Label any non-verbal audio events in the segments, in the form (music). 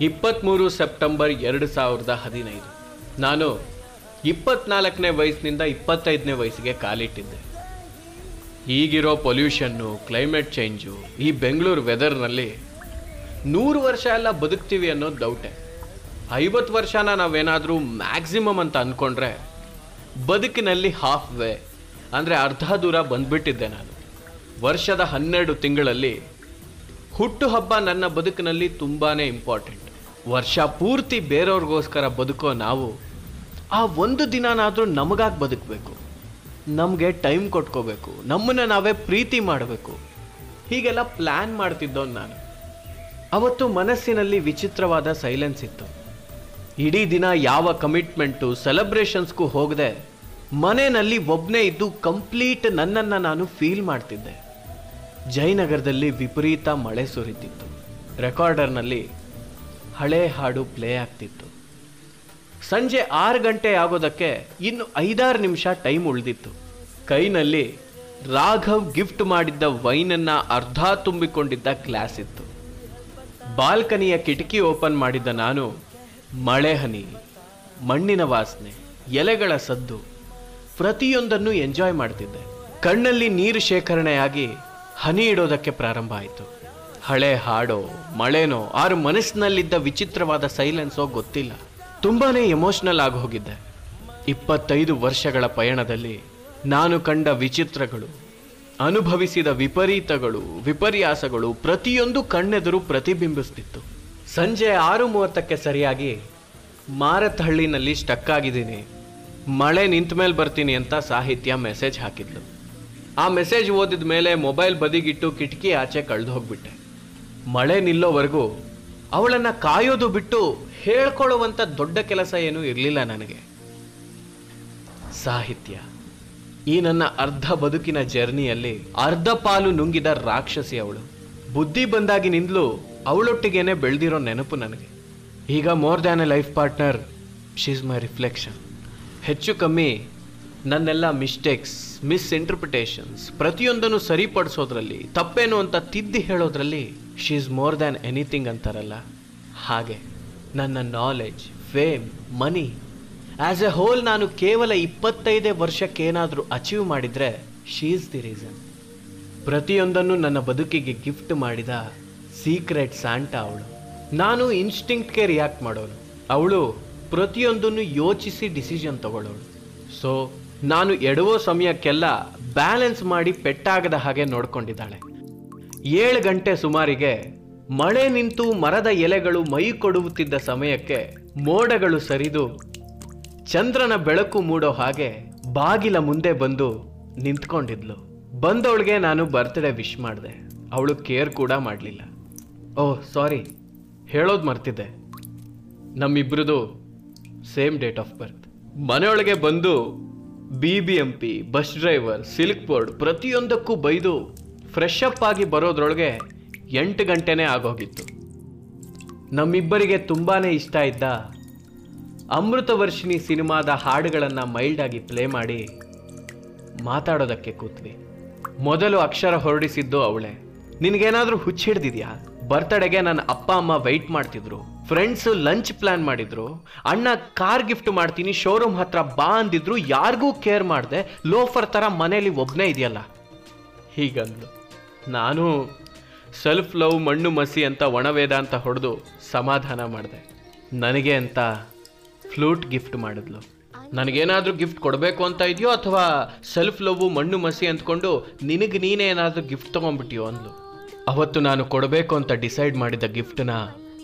ಇಪ್ಪತ್ತ್ಮೂರು ಸೆಪ್ಟೆಂಬರ್ ಎರಡು ಸಾವಿರದ ಹದಿನೈದು. ನಾನು ಇಪ್ಪತ್ನಾಲ್ಕನೇ ವಯಸ್ಸಿನಿಂದ ಇಪ್ಪತ್ತೈದನೇ ವಯಸ್ಸಿಗೆ ಕಾಲಿಟ್ಟಿದ್ದೆ. ಈಗಿರೋ ಪೊಲ್ಯೂಷನ್ನು, ಕ್ಲೈಮೇಟ್ ಚೇಂಜು, ಈ ಬೆಂಗಳೂರು ವೆದರ್ನಲ್ಲಿ ನೂರು ವರ್ಷ ಎಲ್ಲ ಬದುಕ್ತೀವಿ ಅನ್ನೋದು ಡೌಟೆ ಐವತ್ತು ವರ್ಷನ ನಾವೇನಾದರೂ ಮ್ಯಾಕ್ಸಿಮಮ್ ಅಂತ ಅಂದ್ಕೊಂಡ್ರೆ ಬದುಕಿನಲ್ಲಿ ಹಾಫ್ ವೇ ಅಂದರೆ ಅರ್ಧ ದೂರ ಬಂದುಬಿಟ್ಟಿದ್ದೆ ನಾನು. ವರ್ಷದ ಹನ್ನೆರಡು ತಿಂಗಳಲ್ಲಿ ಹುಟ್ಟುಹಬ್ಬ ನನ್ನ ಬದುಕಿನಲ್ಲಿ ತುಂಬಾ ಇಂಪಾರ್ಟೆಂಟ್ ವರ್ಷ ಪೂರ್ತಿ ಬೇರೆಯವ್ರಿಗೋಸ್ಕರ ಬದುಕೋ ನಾವು, ಆ ಒಂದು ದಿನನಾದರೂ ನಮಗಾಗಿ ಬದುಕಬೇಕು. ನಮಗೆ ಟೈಮ್ ಕೊಟ್ಕೋಬೇಕು. ನಮ್ಮನ್ನು ನಾವೇ ಪ್ರೀತಿ ಮಾಡಬೇಕು. ಹೀಗೆಲ್ಲ ಪ್ಲ್ಯಾನ್ ಮಾಡ್ತಿದ್ದೋನು ನಾನು. ಅವತ್ತು ಮನಸ್ಸಿನಲ್ಲಿ ವಿಚಿತ್ರವಾದ ಸೈಲೆನ್ಸ್ ಇತ್ತು. ಇಡೀ ದಿನ ಯಾವ ಕಮಿಟ್ಮೆಂಟು, ಸೆಲೆಬ್ರೇಷನ್ಸ್ಗೂ ಹೋಗದೆ, ಮನೆಯಲ್ಲಿ ಒಬ್ಬನೇ ಇದ್ದು ಕಂಪ್ಲೀಟ್ ನನ್ನನ್ನು ನಾನು ಫೀಲ್ ಮಾಡ್ತಿದ್ದೆ. ಜಯನಗರದಲ್ಲಿ ವಿಪರೀತ ಮಳೆ ಸುರಿತಿತ್ತು. ರೆಕಾರ್ಡರ್ನಲ್ಲಿ ಹಳೆ ಹಾಡು ಪ್ಲೇ ಆಗ್ತಿತ್ತು. ಸಂಜೆ ಆರು ಗಂಟೆ ಆಗೋದಕ್ಕೆ ಇನ್ನು ಐದಾರು ನಿಮಿಷ ಟೈಮ್ ಉಳಿದಿತ್ತು. ಕೈನಲ್ಲಿ ರಾಘವ್ ಗಿಫ್ಟ್ ಮಾಡಿದ್ದ ವೈನನ್ನ ಅರ್ಧ ತುಂಬಿಕೊಂಡಿದ್ದ ಗ್ಲಾಸ್ ಇತ್ತು. ಬಾಲ್ಕನಿಯ ಕಿಟಕಿ ಓಪನ್ ಮಾಡಿದ್ದ ನಾನು, ಮಳೆ ಹನಿ, ಮಣ್ಣಿನ ವಾಸನೆ, ಎಲೆಗಳ ಸದ್ದು, ಪ್ರತಿಯೊಂದನ್ನು ಎಂಜಾಯ್ ಮಾಡ್ತಿದ್ದೆ. ಕಣ್ಣಲ್ಲಿ ನೀರು ಶೇಖರಣೆಯಾಗಿ ಹನಿ ಇಡೋದಕ್ಕೆ ಪ್ರಾರಂಭ ಆಯಿತು. ಹಳೆ ಹಾಡೋ, ಮಳೆನೋ, ಆರು ಮನಸ್ಸಿನಲ್ಲಿದ್ದ ವಿಚಿತ್ರವಾದ ಸೈಲೆನ್ಸೋ ಗೊತ್ತಿಲ್ಲ. ತುಂಬಾನೇ ಎಮೋಷನಲ್ ಆಗಿ ಹೋಗಿದ್ದೆ. ಇಪ್ಪತ್ತೈದು ವರ್ಷಗಳ ಪಯಣದಲ್ಲಿ ನಾನು ಕಂಡ ವಿಚಿತ್ರಗಳು, ಅನುಭವಿಸಿದ ವಿಪರೀತಗಳು, ವಿಪರ್ಯಾಸಗಳು ಪ್ರತಿಯೊಂದು ಕಣ್ಣೆದುರು ಪ್ರತಿಬಿಂಬಿಸ್ತಿತ್ತು. ಸಂಜೆ ಆರು ಮೂವತ್ತಕ್ಕೆ ಸರಿಯಾಗಿ ಮಾರತಹಳ್ಳಿನಲ್ಲಿ ಸ್ಟಕ್ ಆಗಿದ್ದೀನಿ. ಮಳೆ ನಿಂತ ಮೇಲೆ ಬರ್ತೀನಿ ಅಂತ ಸಾಹಿತ್ಯ ಮೆಸೇಜ್ ಹಾಕಿದ್ಲು. ಆ ಮೆಸೇಜ್ ಓದಿದ ಮೇಲೆ ಮೊಬೈಲ್ ಬದಿಗಿಟ್ಟು ಕಿಟಕಿ ಆಚೆ ಕಳೆದು ಹೋಗ್ಬಿಟ್ಟೆ ಮಳೆ ನಿಲ್ಲೋವರೆಗೂ ಅವಳನ್ನು ಕಾಯೋದು ಬಿಟ್ಟು ಹೇಳ್ಕೊಳ್ಳುವಂಥ ದೊಡ್ಡ ಕೆಲಸ ಏನೂ ಇರಲಿಲ್ಲ ನನಗೆ. ಸಾಹಿತ್ಯ. ಈ ನನ್ನ ಅರ್ಧ ಬದುಕಿನ ಜರ್ನಿಯಲ್ಲಿ ಅರ್ಧ ಪಾಲು ನುಂಗಿದ ರಾಕ್ಷಸಿ ಅವಳು. ಬುದ್ಧಿ ಬಂದಾಗಿನಿಂದಲೂ ಅವಳೊಟ್ಟಿಗೇನೆ ಬೆಳೆದಿರೋ ನೆನಪು ನನಗೆ. ಈಗ more than a life partner she's my reflection ಹೆಚ್ಚು ಕಮ್ಮಿ ನನ್ನೆಲ್ಲ ಮಿಸ್ಟೇಕ್ಸ್ ಮಿಸ್ ಇಂಟರ್ಪ್ರಿಟೇಷನ್ಸ್ ಪ್ರತಿಯೊಂದನ್ನು ಸರಿಪಡಿಸೋದ್ರಲ್ಲಿ, ತಪ್ಪೇನು ಅಂತ ತಿದ್ದಿ ಹೇಳೋದ್ರಲ್ಲಿ she is more than anything ಅಂತಾರಲ್ಲ. ಹಾಗೆ ನನ್ನ knowledge fame money as a whole ನಾನು ಕೇವಲ ಇಪ್ಪತ್ತೈದೇ ವರ್ಷಕ್ಕೇನಾದರೂ ಅಚೀವ್ ಮಾಡಿದರೆ ಶೀ ಈಸ್ ದಿ ರೀಸನ್ ಪ್ರತಿಯೊಂದನ್ನು ನನ್ನ ಬದುಕಿಗೆ ಗಿಫ್ಟ್ ಮಾಡಿದ ಸೀಕ್ರೆಟ್ ಸ್ಯಾಂಟಾ ಅವಳು. ನಾನು ಇನ್ಸ್ಟಿಂಕ್ಟ್ಗೆ ರಿಯಾಕ್ಟ್ ಮಾಡೋಳು ಅವಳು ಪ್ರತಿಯೊಂದನ್ನು ಯೋಚಿಸಿ ಡಿಸಿಷನ್ ತಗೊಳ್ಳೋಳು. ಸೊ ನಾನು ಎಡವೋ ಸಮಯಕ್ಕೆಲ್ಲ ಬ್ಯಾಲೆನ್ಸ್ ಮಾಡಿ ಪೆಟ್ಟಾಗದ ಹಾಗೆ ನೋಡ್ಕೊಂಡಿದ್ದಾಳೆ. ಏಳು ಗಂಟೆ ಸುಮಾರಿಗೆ ಮಳೆ ನಿಂತು ಮರದ ಎಲೆಗಳು ಮೈ ಕೊಡುವುತ್ತಿದ್ದ ಸಮಯಕ್ಕೆ ಮೋಡಗಳು ಸರಿದು ಚಂದ್ರನ ಬೆಳಕು ಮೂಡೋ ಹಾಗೆ ಬಾಗಿಲ ಮುಂದೆ ಬಂದು ನಿಂತ್ಕೊಂಡಿದ್ಲು. ಬಂದವಳಿಗೆ ನಾನು ಬರ್ತ್ಡೇ ವಿಶ್ ಮಾಡಿದೆ. ಅವಳು ಕೇರ್ ಕೂಡ ಮಾಡಲಿಲ್ಲ. ಓಹ್ ಸಾರಿ ಹೇಳೋದು ಮರ್ತಿದ್ದೆ. ನಮ್ಮಿಬ್ರದು ಸೇಮ್ ಡೇಟ್ ಆಫ್ ಬರ್ತ್ ಮನೆಯೊಳಗೆ ಬಂದು B B M P bus driver Silk Board ಪ್ರತಿಯೊಂದಕ್ಕೂ ಬೈದು ಫ್ರೆಶ್ ಆಗಿ ಬರೋದ್ರೊಳಗೆ ಎಂಟು ಗಂಟೆನೇ ಆಗೋಗಿತ್ತು. ನಮ್ಮಿಬ್ಬರಿಗೆ ತುಂಬಾ ಇಷ್ಟ ಇದ್ದ ಅಮೃತವರ್ಷಿಣಿ ಸಿನಿಮಾದ ಹಾಡುಗಳನ್ನು ಮೈಲ್ಡಾಗಿ ಪ್ಲೇ ಮಾಡಿ ಮಾತಾಡೋದಕ್ಕೆ ಕೂತ್ವಿ. ಮೊದಲು ಅಕ್ಷರ ಹೊರಡಿಸಿದ್ದು ಅವಳೆ. ನಿನಗೇನಾದ್ರೂ ಹುಚ್ಚಿಡ್ದಿದ್ಯಾ ಬರ್ತಡೆಗೆ ನನ್ನ ಅಪ್ಪ, ಅಮ್ಮ ವೆಯ್ಟ್ ಮಾಡ್ತಿದ್ರು. ಫ್ರೆಂಡ್ಸು ಲಂಚ್ ಪ್ಲ್ಯಾನ್ ಮಾಡಿದ್ರು. ಅಣ್ಣ ಕಾರ್ ಗಿಫ್ಟ್ ಮಾಡ್ತೀನಿ ಶೋರೂಮ್ ಹತ್ರ ಬಾ ಅಂದಿದ್ರು, ಯಾರಿಗೂ ಕೇರ್ ಮಾಡಿದೆ ಲೋಫರ್ ಥರ ಮನೇಲಿ ಒಬ್ಬನೇ ಇದೆಯಲ್ಲ? ಹೀಗಂದ್ಲು. ನಾನು ಸೆಲ್ಫ್ ಲವ್ ಮಣ್ಣು ಮಸಿ ಅಂತ ಒಣವೇದ ಅಂತ ಹೊಡೆದು ಸಮಾಧಾನ ಮಾಡಿದೆ. ನನಗೆ ಅಂತ ಫ್ಲೂಟ್ ಗಿಫ್ಟ್ ಮಾಡಿದ್ಲು. ನನಗೇನಾದರೂ ಗಿಫ್ಟ್ ಕೊಡಬೇಕು ಅಂತ ಇದೆಯೋ ಅಥವಾ ಸೆಲ್ಫ್ ಲವ್ ಮಣ್ಣು ಮಸಿ ಅಂದ್ಕೊಂಡು ನಿನಗೆ ನೀನೇ ಏನಾದರೂ ಗಿಫ್ಟ್ ತೊಗೊಂಡ್ಬಿಟ್ಟಿಯೋ ಅಂದ್ಲು. ಅವತ್ತು ನಾನು ಕೊಡಬೇಕು ಅಂತ ಡಿಸೈಡ್ ಮಾಡಿದ ಗಿಫ್ಟನ್ನ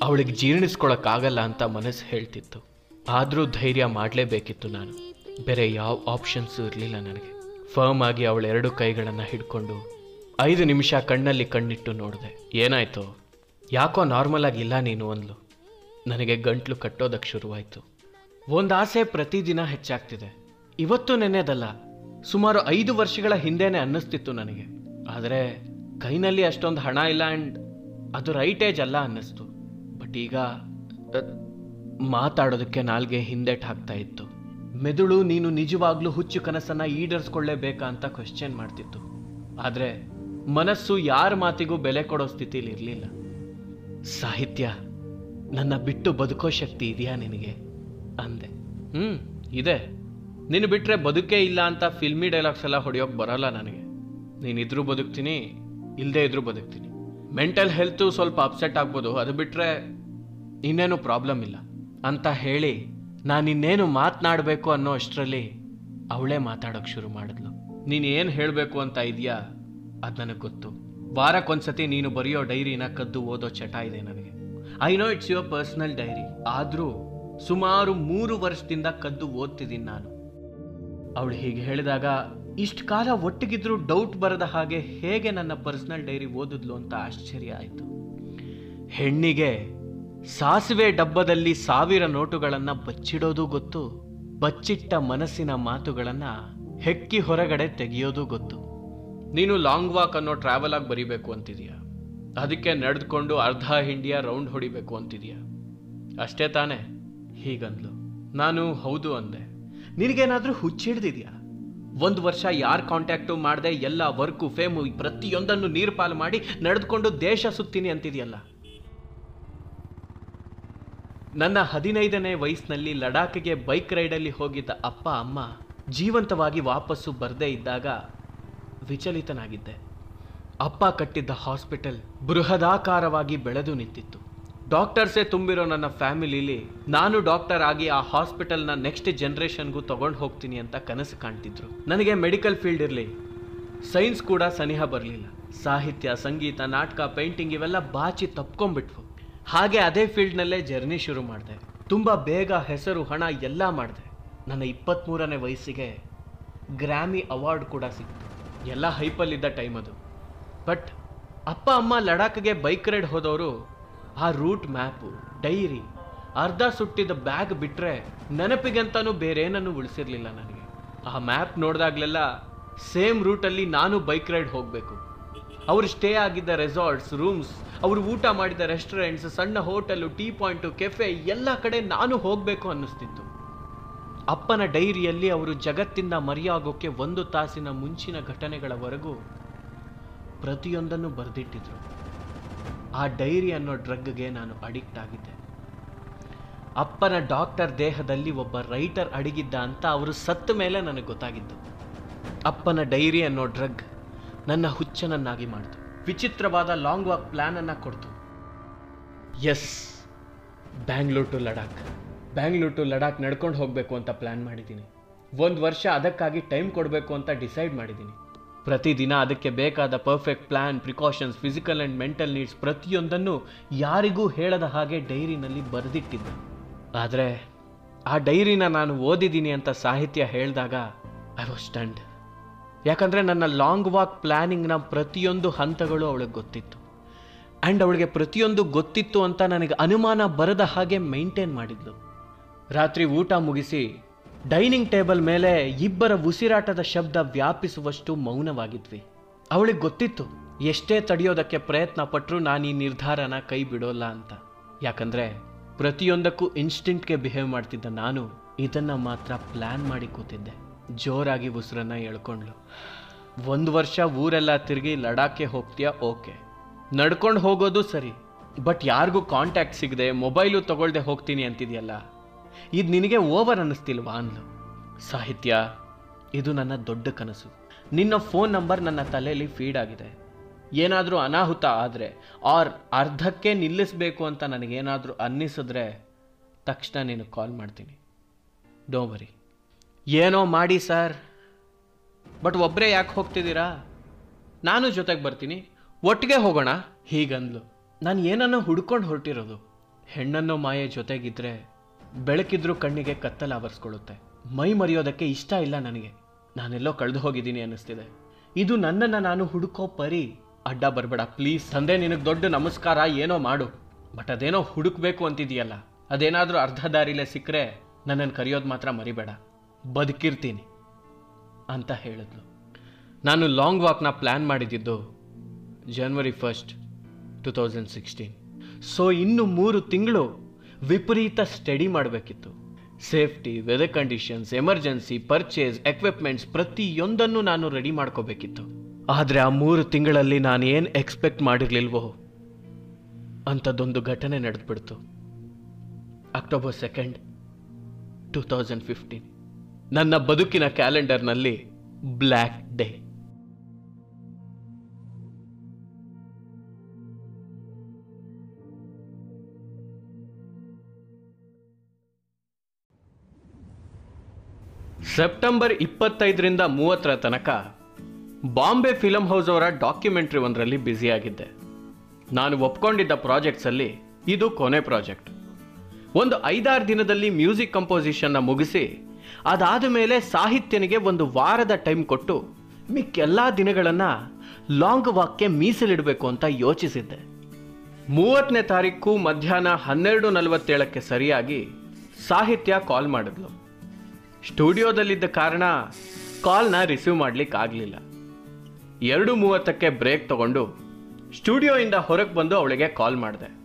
ಅವಳಿಗೆ ಜೀರ್ಣಿಸ್ಕೊಳಕ್ಕಾಗಲ್ಲ ಅಂತ ಮನಸ್ಸು ಹೇಳ್ತಿತ್ತು. ಆದರೂ ಧೈರ್ಯ ಮಾಡಲೇಬೇಕಿತ್ತು ನಾನು. ಬೇರೆ ಯಾವ ಆಪ್ಷನ್ಸು ಇರಲಿಲ್ಲ ನನಗೆ. ಫರ್ಮ್ ಆಗಿ ಅವಳೆರಡು ಕೈಗಳನ್ನು ಹಿಡ್ಕೊಂಡು ಐದು ನಿಮಿಷ ಕಣ್ಣಲ್ಲಿ ಕಣ್ಣಿಟ್ಟು ನೋಡಿದೆ. ಏನಾಯ್ತು? ಯಾಕೋ ನಾರ್ಮಲ್ ಆಗಿಲ್ಲ ನೀನು ಅಂದ್ಲು. ನನಗೆ ಗಂಟ್ಲು ಕಟ್ಟೋದಕ್ಕೆ ಶುರುವಾಯಿತು. ಒಂದು ಆಸೆ ಪ್ರತಿದಿನ ಹೆಚ್ಚಾಗ್ತಿದೆ. ಇವತ್ತು ನೆನೆದಲ್ಲ, ಸುಮಾರು ಐದು ವರ್ಷಗಳ ಹಿಂದೆನೆ ಅನ್ನಿಸ್ತಿತ್ತು ನನಗೆ. ಆದರೆ ಕೈನಲ್ಲಿ ಅಷ್ಟೊಂದು ಹಣ ಇಲ್ಲ ಆ್ಯಂಡ್ ಅದು ರೈಟ್ ಏಜ್ ಅಲ್ಲ ಅನ್ನಿಸ್ತು. ಬಟ್ ಈಗ ಮಾತಾಡೋದಕ್ಕೆ ನಾಲ್ಗೆ ಹಿಂದೆಟ್ ಹಾಕ್ತಾ ಇತ್ತು. ಮೆದುಳು ನೀನು ನಿಜವಾಗ್ಲೂ ಹುಚ್ಚು ಕನಸನ್ನ ಈಡೇರಿಸ್ಕೊಳ್ಳೇಬೇಕಾ ಅಂತ ಕ್ವೆಶ್ಚನ್ ಮಾಡ್ತಿತ್ತು. ಆದರೆ ಮನಸ್ಸು ಯಾರ ಮಾತಿಗೂ ಬೆಲೆ ಕೊಡೋ ಸ್ಥಿತಿಲಿ ಇರಲಿಲ್ಲ. ಸಾಹಿತ್ಯ, ನನ್ನ ಬಿಟ್ಟು ಬದುಕೋ ಶಕ್ತಿ ಇದೆಯಾ ನಿನಗೆ? ಅಂದೆ. ಹ್ಞೂ ಇದೆ. ನೀನು ಬಿಟ್ಟರೆ ಬದುಕೇ ಇಲ್ಲ ಅಂತ ಫಿಲ್ಮಿ ಡೈಲಾಗ್ಸ್ ಎಲ್ಲ ಹೊಡೆಯೋಕೆ ಬರೋಲ್ಲ ನನಗೆ. ನೀನಿದ್ರೂ ಬದುಕ್ತೀನಿ ಇಲ್ಲದೇ ಇದ್ರೂ ಬದುಕ್ತೀನಿ. ಮೆಂಟಲ್ ಹೆಲ್ತು ಸ್ವಲ್ಪ ಅಪ್ಸೆಟ್ ಆಗ್ಬೋದು. ಅದು ಬಿಟ್ಟರೆ ಇನ್ನೇನು ಪ್ರಾಬ್ಲಮ್ ಇಲ್ಲ. ಅಂತ ಹೇಳಿ ನಾನಿನ್ನೇನು ಮಾತನಾಡಬೇಕು ಅನ್ನೋ ಅಷ್ಟರಲ್ಲಿ ಅವಳೇ ಮಾತಾಡೋಕೆ ಶುರು ಮಾಡಿದ್ಲು. ನೀನು ಹೇಳಬೇಕು ಅಂತ ಇದೆಯಾ? ಅದು ನನಗೆ ಗೊತ್ತು. ವಾರಕ್ಕೊಂದ್ಸತಿ ನೀನು ಬರೆಯೋ ಡೈರಿನ ಕದ್ದು ಓದೋ ಚಟ ಇದೆ ನನಗೆ. I know it's your personal diary ಆದರೂ ಸುಮಾರು ಮೂರು ವರ್ಷದಿಂದ ಕದ್ದು ಓದ್ತಿದ್ದೀನಿ ನಾನು. ಅವಳು ಹೀಗೆ ಹೇಳಿದಾಗ, ಇಷ್ಟು ಕಾಲ ಒಟ್ಟಿಗಿದ್ರೂ ಡೌಟ್ ಬರದ ಹಾಗೆ ಹೇಗೆ ನನ್ನ ಪರ್ಸನಲ್ ಡೈರಿ ಓದಿದ್ಲು ಅಂತ ಆಶ್ಚರ್ಯ ಆಯಿತು. ಹೆಣ್ಣಿಗೆ ಸಾಸಿವೆ ಡಬ್ಬದಲ್ಲಿ ಸಾವಿರ ನೋಟುಗಳನ್ನು ಬಚ್ಚಿಡೋದು ಗೊತ್ತು. ಬಚ್ಚಿಟ್ಟ ಮನಸ್ಸಿನ ಮಾತುಗಳನ್ನು ಹೆಕ್ಕಿ ಹೊರಗಡೆ ತೆಗೆಯೋದು ಗೊತ್ತು. ನೀನು ಲಾಂಗ್ ವಾಕ್ ಅನ್ನೋ ಟ್ರಾವೆಲ್ ಆಗಿ ಬರೀಬೇಕು ಅಂತಿದೀಯ? ಅದಕ್ಕೆ ನಡೆದುಕೊಂಡು ಅರ್ಧ ಇಂಡಿಯಾ ರೌಂಡ್ ಹೊಡಿಬೇಕು ಅಂತಿದೀಯ? ಅಷ್ಟೇ ತಾನೇ? ಹೀಗಂದ್ಲು. ನಾನು ಹೌದು ಅಂದೆ. ನಿನಗೇನಾದ್ರೂ ಹುಚ್ಚಿಡ್ದಿದ್ಯಾ ಒಂದು ವರ್ಷ ಯಾರು ಕಾಂಟ್ಯಾಕ್ಟು ಮಾಡದೆ ಎಲ್ಲ ವರ್ಕು ಫೇಮು ಪ್ರತಿಯೊಂದನ್ನು ನೀರು ಪಾಲು ಮಾಡಿ ನಡೆದುಕೊಂಡು ದೇಶ ಸುತ್ತೀನಿ ಅಂತಿದೆಯಲ್ಲ? ನನ್ನ ಹದಿನೈದನೇ ವಯಸ್ಸಿನಲ್ಲಿ ಲಡಾಖ್ಗೆ ಬೈಕ್ ರೈಡಲ್ಲಿ ಹೋಗಿದ್ದ ಅಪ್ಪ, ಅಮ್ಮ ಜೀವಂತವಾಗಿ ವಾಪಸ್ಸು ಬರದೇ ಇದ್ದಾಗ ವಿಚಲಿತನಾಗಿದ್ದೆ. ಅಪ್ಪ ಕಟ್ಟಿದ್ದ ಹಾಸ್ಪಿಟಲ್ ಬೃಹದಾಕಾರವಾಗಿ ಬೆಳೆದು ನಿಂತಿತ್ತು. ಡಾಕ್ಟರ್ಸೇ ತುಂಬಿರೋ ನನ್ನ ಫ್ಯಾಮಿಲಿಲಿ, ನಾನು ಡಾಕ್ಟರ್ ಆಗಿ ಆ ಹಾಸ್ಪಿಟಲ್ನ ನೆಕ್ಸ್ಟ್ ಜನ್ರೇಷನ್ಗೂ ತಗೊಂಡು ಹೋಗ್ತೀನಿ ಅಂತ ಕನಸು ಕಾಣ್ತಿದ್ರು. ನನಗೆ ಮೆಡಿಕಲ್ ಫೀಲ್ಡ್ ಇರಲಿ. ಸೈನ್ಸ್ ಕೂಡ ಸನಿಹ ಬರಲಿಲ್ಲ. ಸಾಹಿತ್ಯ, ಸಂಗೀತ, ನಾಟಕ, ಪೇಂಟಿಂಗ್ ಇವೆಲ್ಲ ಬಾಚಿ ತಪ್ಕೊಂಡ್ಬಿಟ್ವು. ಹಾಗೆ ಅದೇ ಫೀಲ್ಡ್ನಲ್ಲೇ ಜರ್ನಿ ಶುರು ಮಾಡಿದೆ. ತುಂಬ ಬೇಗ ಹೆಸರು, ಹಣ ಎಲ್ಲ ಮಾಡಿದೆ. ನನ್ನ ಇಪ್ಪತ್ತ್ಮೂರನೇ ವಯಸ್ಸಿಗೆ ಗ್ರಾಮಿ ಅವಾರ್ಡ್ ಕೂಡ ಸಿಕ್ತು. ಎಲ್ಲ ಹೈಪಲ್ಲಿದ್ದ ಟೈಮ್ ಅದು. ಬಟ್ ಅಪ್ಪ, ಅಮ್ಮ ಲಡಾಖ್ಗೆ ಬೈಕ್ ರೈಡ್ ಹೋದವರು ಆ ರೂಟ್ ಮ್ಯಾಪು ಡೈರಿ ಅರ್ಧ ಸುಟ್ಟಿದ ಬ್ಯಾಗ್ ಬಿಟ್ಟರೆ ನೆನಪಿಗಂತನೂ ಬೇರೇನನ್ನು ಉಳಿಸಿರ್ಲಿಲ್ಲ ನನಗೆ. ಆ ಮ್ಯಾಪ್ ನೋಡಿದಾಗಲೆಲ್ಲ ಸೇಮ್ ರೂಟಲ್ಲಿ ನಾನು ಬೈಕ್ ರೈಡ್ ಹೋಗಬೇಕು. ಅವರು ಸ್ಟೇ ಆಗಿದ್ದ ರೆಸಾರ್ಟ್ಸ್ ರೂಮ್ಸ್ ಅವರು ಊಟ ಮಾಡಿದ ರೆಸ್ಟೋರೆಂಟ್ಸ್ ಸಣ್ಣ ಹೋಟೆಲು ಟೀ ಪಾಯಿಂಟು ಕೆಫೆ ಎಲ್ಲ ಕಡೆ ನಾನು ಹೋಗಬೇಕು ಅನ್ನಿಸ್ತಿತ್ತು. ಅಪ್ಪನ ಡೈರಿಯಲ್ಲಿ ಅವರು ಜಗತ್ತಿಂದ ಮರೆಯಾಗೋಕ್ಕೆ ಒಂದು ತಾಸಿನ ಮುಂಚಿನ ಘಟನೆಗಳವರೆಗೂ ಪ್ರತಿಯೊಂದನ್ನು ಬರೆದಿಟ್ಟಿದ್ರು. ಆ ಡೈರಿ ಅನ್ನೋ ಡ್ರಗ್ಗೆ ನಾನು ಅಡಿಕ್ಟ್ ಆಗಿದ್ದೆ. ಅಪ್ಪನ ಡಾಕ್ಟರ್ ದೇಹದಲ್ಲಿ ಒಬ್ಬ ರೈಟರ್ ಅಡಗಿದ್ದ ಅಂತ ಅವರು ಸತ್ತ ಮೇಲೆ ನನಗೆ ಗೊತ್ತಾಗಿದ್ದು ಅಪ್ಪನ ಡೈರಿ ಅನ್ನೋ ಡ್ರಗ್ ನನ್ನ ಹುಚ್ಚನನ್ನಾಗಿ ಮಾಡಿತು. ವಿಚಿತ್ರವಾದ ಲಾಂಗ್ ವಾಕ್ ಪ್ಲ್ಯಾನನ್ನು ಕೊಡ್ತು. Yes, Bangalore to Ladakh. Bangalore to Ladakh ನಡ್ಕೊಂಡು ಹೋಗಬೇಕು ಅಂತ ಪ್ಲ್ಯಾನ್ ಮಾಡಿದ್ದೀನಿ. ಒಂದು ವರ್ಷ ಅದಕ್ಕಾಗಿ ಟೈಮ್ ಕೊಡಬೇಕು ಅಂತ ಡಿಸೈಡ್ ಮಾಡಿದ್ದೀನಿ. ಪ್ರತಿದಿನ ಅದಕ್ಕೆ ಬೇಕಾದ perfect plan precautions, physical and mental needs ಪ್ರತಿಯೊಂದನ್ನು ಯಾರಿಗೂ ಹೇಳದ ಹಾಗೆ ಡೈರಿನಲ್ಲಿ ಬರೆದಿಟ್ಟಿದ್ದೆ. ಆದರೆ ಆ ಡೈರಿನ ನಾನು ಓದಿದ್ದೀನಿ ಅಂತ ಸಾಹಿತ್ಯ ಹೇಳಿದಾಗ ಐ ವಾಸ್ ಸ್ಟಂಡ್ ಯಾಕಂದರೆ ನನ್ನ ಲಾಂಗ್ ವಾಕ್ ಪ್ಲ್ಯಾನಿಂಗ್ನ ಪ್ರತಿಯೊಂದು ಹಂತಗಳು ಅವಳಿಗೆ ಗೊತ್ತಿತ್ತು. ಆ್ಯಂಡ್ ಅವಳಿಗೆ ಪ್ರತಿಯೊಂದು ಗೊತ್ತಿತ್ತು ಅಂತ ನನಗೆ ಅನುಮಾನ ಬರದ ಹಾಗೆ ಮೈಂಟೈನ್ ಮಾಡಿದ್ಲು. ರಾತ್ರಿ ಊಟ ಮುಗಿಸಿ ಡೈನಿಂಗ್ ಟೇಬಲ್ ಮೇಲೆ ಇಬ್ಬರ ಉಸಿರಾಟದ ಶಬ್ದ ವ್ಯಾಪಿಸುವಷ್ಟು ಮೌನವಾಗಿದ್ವಿ. ಅವಳಿಗೆ ಗೊತ್ತಿತ್ತು, ಎಷ್ಟೇ ತಡೆಯೋದಕ್ಕೆ ಪ್ರಯತ್ನ ಪಟ್ಟರೂ ನಾನು ಈ ನಿರ್ಧಾರನ ಕೈ ಬಿಡೋಲ್ಲ ಅಂತ. ಯಾಕಂದರೆ ಪ್ರತಿಯೊಂದಕ್ಕೂ ಇನ್ಸ್ಟಿಂಟ್ಗೆ ಬಿಹೇವ್ ಮಾಡ್ತಿದ್ದ ನಾನು ಇದನ್ನು ಮಾತ್ರ ಪ್ಲ್ಯಾನ್ ಮಾಡಿ ಕೂತಿದ್ದೆ. ಜೋರಾಗಿ ಉಸಿರನ್ನ ಎಳ್ಕೊಂಡ್ಲು ಒಂದು ವರ್ಷ ಊರೆಲ್ಲ ತಿರುಗಿ ಲಡಾಖ್ಗೆ ಹೋಗ್ತೀಯಾ? ಓಕೆ. ನಡ್ಕೊಂಡು ಹೋಗೋದು ಸರಿ, ಬಟ್ ಯಾರಿಗೂ ಕಾಂಟ್ಯಾಕ್ಟ್ ಸಿಗದೆ ಮೊಬೈಲು ತಗೊಳ್ದೆ ಹೋಗ್ತೀನಿ ಅಂತಿದೆಯಲ್ಲ? ಇದು ನಿನಗೆ ಓವರ್ ಅನ್ನಿಸ್ತಿಲ್ವಾ ಅಂದ್ಲು. ಸಾಹಿತ್ಯ, ಇದು ನನ್ನ ದೊಡ್ಡ ಕನಸು. ನಿನ್ನ ಫೋನ್ ನಂಬರ್ ನನ್ನ ತಲೆಯಲ್ಲಿ ಫೀಡ್ ಆಗಿದೆ. ಏನಾದರೂ ಅನಾಹುತ ಆದರೆ, ಆರ್ ಅರ್ಧಕ್ಕೆ ನಿಲ್ಲಿಸಬೇಕು ಅಂತ ನನಗೇನಾದರೂ ಅನ್ನಿಸಿದ್ರೆ ತಕ್ಷಣ ನೀನು ಕಾಲ್ ಮಾಡ್ತೀನಿ. ಡೋ ವರಿ ಏನೋ ಮಾಡಿ ಸರ್. ಬಟ್ ಒಬ್ಬರೇ ಯಾಕೆ ಹೋಗ್ತಿದ್ದೀರಾ? ನಾನು ಜೊತೆಗೆ ಬರ್ತೀನಿ. ಒಟ್ಟಿಗೆ ಹೋಗೋಣ? ಹೀಗಂದ್ಲು. ನಾನು ಏನನ್ನೋ ಹುಡ್ಕೊಂಡು ಹೊರಟಿರೋದು. ಹೆಣ್ಣನ್ನೋ ಮಾಯೆ ಜೊತೆಗಿದ್ರೆ ಬೆಳಕಿದ್ರೂ ಕಣ್ಣಿಗೆ ಕತ್ತಲು ಆವರಿಸ್ಕೊಳ್ಳುತ್ತೆ. ಮೈ ಮರೆಯೋದಕ್ಕೆ ಇಷ್ಟ ಇಲ್ಲ ನನಗೆ. ನಾನೆಲ್ಲೋ ಕಳೆದು ಹೋಗಿದ್ದೀನಿ ಅನ್ನಿಸ್ತಿದೆ. ಇದು ನನ್ನನ್ನು ನಾನು ಹುಡುಕೋ ಪರಿ. ಅಡ್ಡ ಬರಬೇಡ, ಪ್ಲೀಸ್. ತಂದೆ, ನಿನಗೆ ದೊಡ್ಡ ನಮಸ್ಕಾರ, ಏನೋ ಮಾಡು. ಬಟ್ ಅದೇನೋ ಹುಡುಕ್ಬೇಕು ಅಂತಿದೆಯಲ್ಲ. ಅದೇನಾದರೂ ಅರ್ಧ ದಾರಿಲೇ ಸಿಕ್ಕರೆ ನನ್ನನ್ನು ಕರೆಯೋದು ಮಾತ್ರ ಮರಿಬೇಡ. ಬದುಕಿರ್ತೀನಿ ಅಂತ ಹೇಳಿದ್ಲು. ನಾನು ಲಾಂಗ್ ವಾಕ್ನ plan ಮಾಡಿದ್ದಿದ್ದು January first two thousand sixteen so ಇನ್ನು ಮೂರು ತಿಂಗಳು ವಿಪರೀತ ಸ್ಟಡಿ ಮಾಡಬೇಕಿತ್ತು. Safety weather conditions emergency purchase equipments ಪ್ರತಿಯೊಂದನ್ನು ನಾನು ರೆಡಿ ಮಾಡ್ಕೋಬೇಕಿತ್ತು. ಆದರೆ ಆ ಮೂರು ತಿಂಗಳಲ್ಲಿ ನಾನು ಏನು ಎಕ್ಸ್ಪೆಕ್ಟ್ ಮಾಡಿರಲಿಲ್ವೋ ಅಂಥದ್ದೊಂದು ಘಟನೆ ನಡೆದ್ಬಿಡ್ತು. October second two thousand fifteen ನನ್ನ ಬದುಕಿನ ಕ್ಯಾಲೆಂಡರ್ನಲ್ಲಿ ಬ್ಲ್ಯಾಕ್ ಡೇ ಸೆಪ್ಟೆಂಬರ್ ಇಪ್ಪತ್ತೈದರಿಂದ ಮೂವತ್ತರ ತನಕ ಬಾಂಬೆ ಫಿಲಂ ಹೌಸ್ ಅವರ ಡಾಕ್ಯುಮೆಂಟ್ರಿ ಒಂದರಲ್ಲಿ ಬ್ಯುಸಿಯಾಗಿದ್ದೆ. ನಾನು ಒಪ್ಕೊಂಡಿದ್ದ ಪ್ರಾಜೆಕ್ಟ್ಸಲ್ಲಿ ಇದು ಕೊನೆ ಪ್ರಾಜೆಕ್ಟ್. ಒಂದು ಐದಾರು ದಿನದಲ್ಲಿ ಮ್ಯೂಸಿಕ್ ಕಂಪೋಸಿಷನ್ನ ಮುಗಿಸಿ, ಅದಾದ ಮೇಲೆ ಸಾಹಿತ್ಯನಿಗೆ ಒಂದು ವಾರದ ಟೈಮ್ ಕೊಟ್ಟು ಮಿಕ್ಕೆಲ್ಲ ದಿನಗಳನ್ನು ಲಾಂಗ್ ವಾಕ್ಗೆ ಮೀಸಲಿಡಬೇಕು ಅಂತ ಯೋಚಿಸಿದ್ದೆ. ಮೂವತ್ತನೇ ತಾರೀಕು ಮಧ್ಯಾಹ್ನ ಹನ್ನೆರಡು ನಲವತ್ತೇಳಕ್ಕೆ ಸರಿಯಾಗಿ ಸಾಹಿತ್ಯ ಕಾಲ್ ಮಾಡಿದ್ಲು. ಸ್ಟುಡಿಯೋದಲ್ಲಿದ್ದ ಕಾರಣ ಕಾಲ್ನ ರಿಸೀವ್ ಮಾಡ್ಲಿಕ್ಕೆ ಆಗಲಿಲ್ಲ. ಎರಡು ಮೂವತ್ತಕ್ಕೆ ಬ್ರೇಕ್ ತಗೊಂಡು ಸ್ಟುಡಿಯೋಯಿಂದ ಹೊರಗೆ ಬಂದು ಅವಳಿಗೆ ಕಾಲ್ ಮಾಡಿದೆ.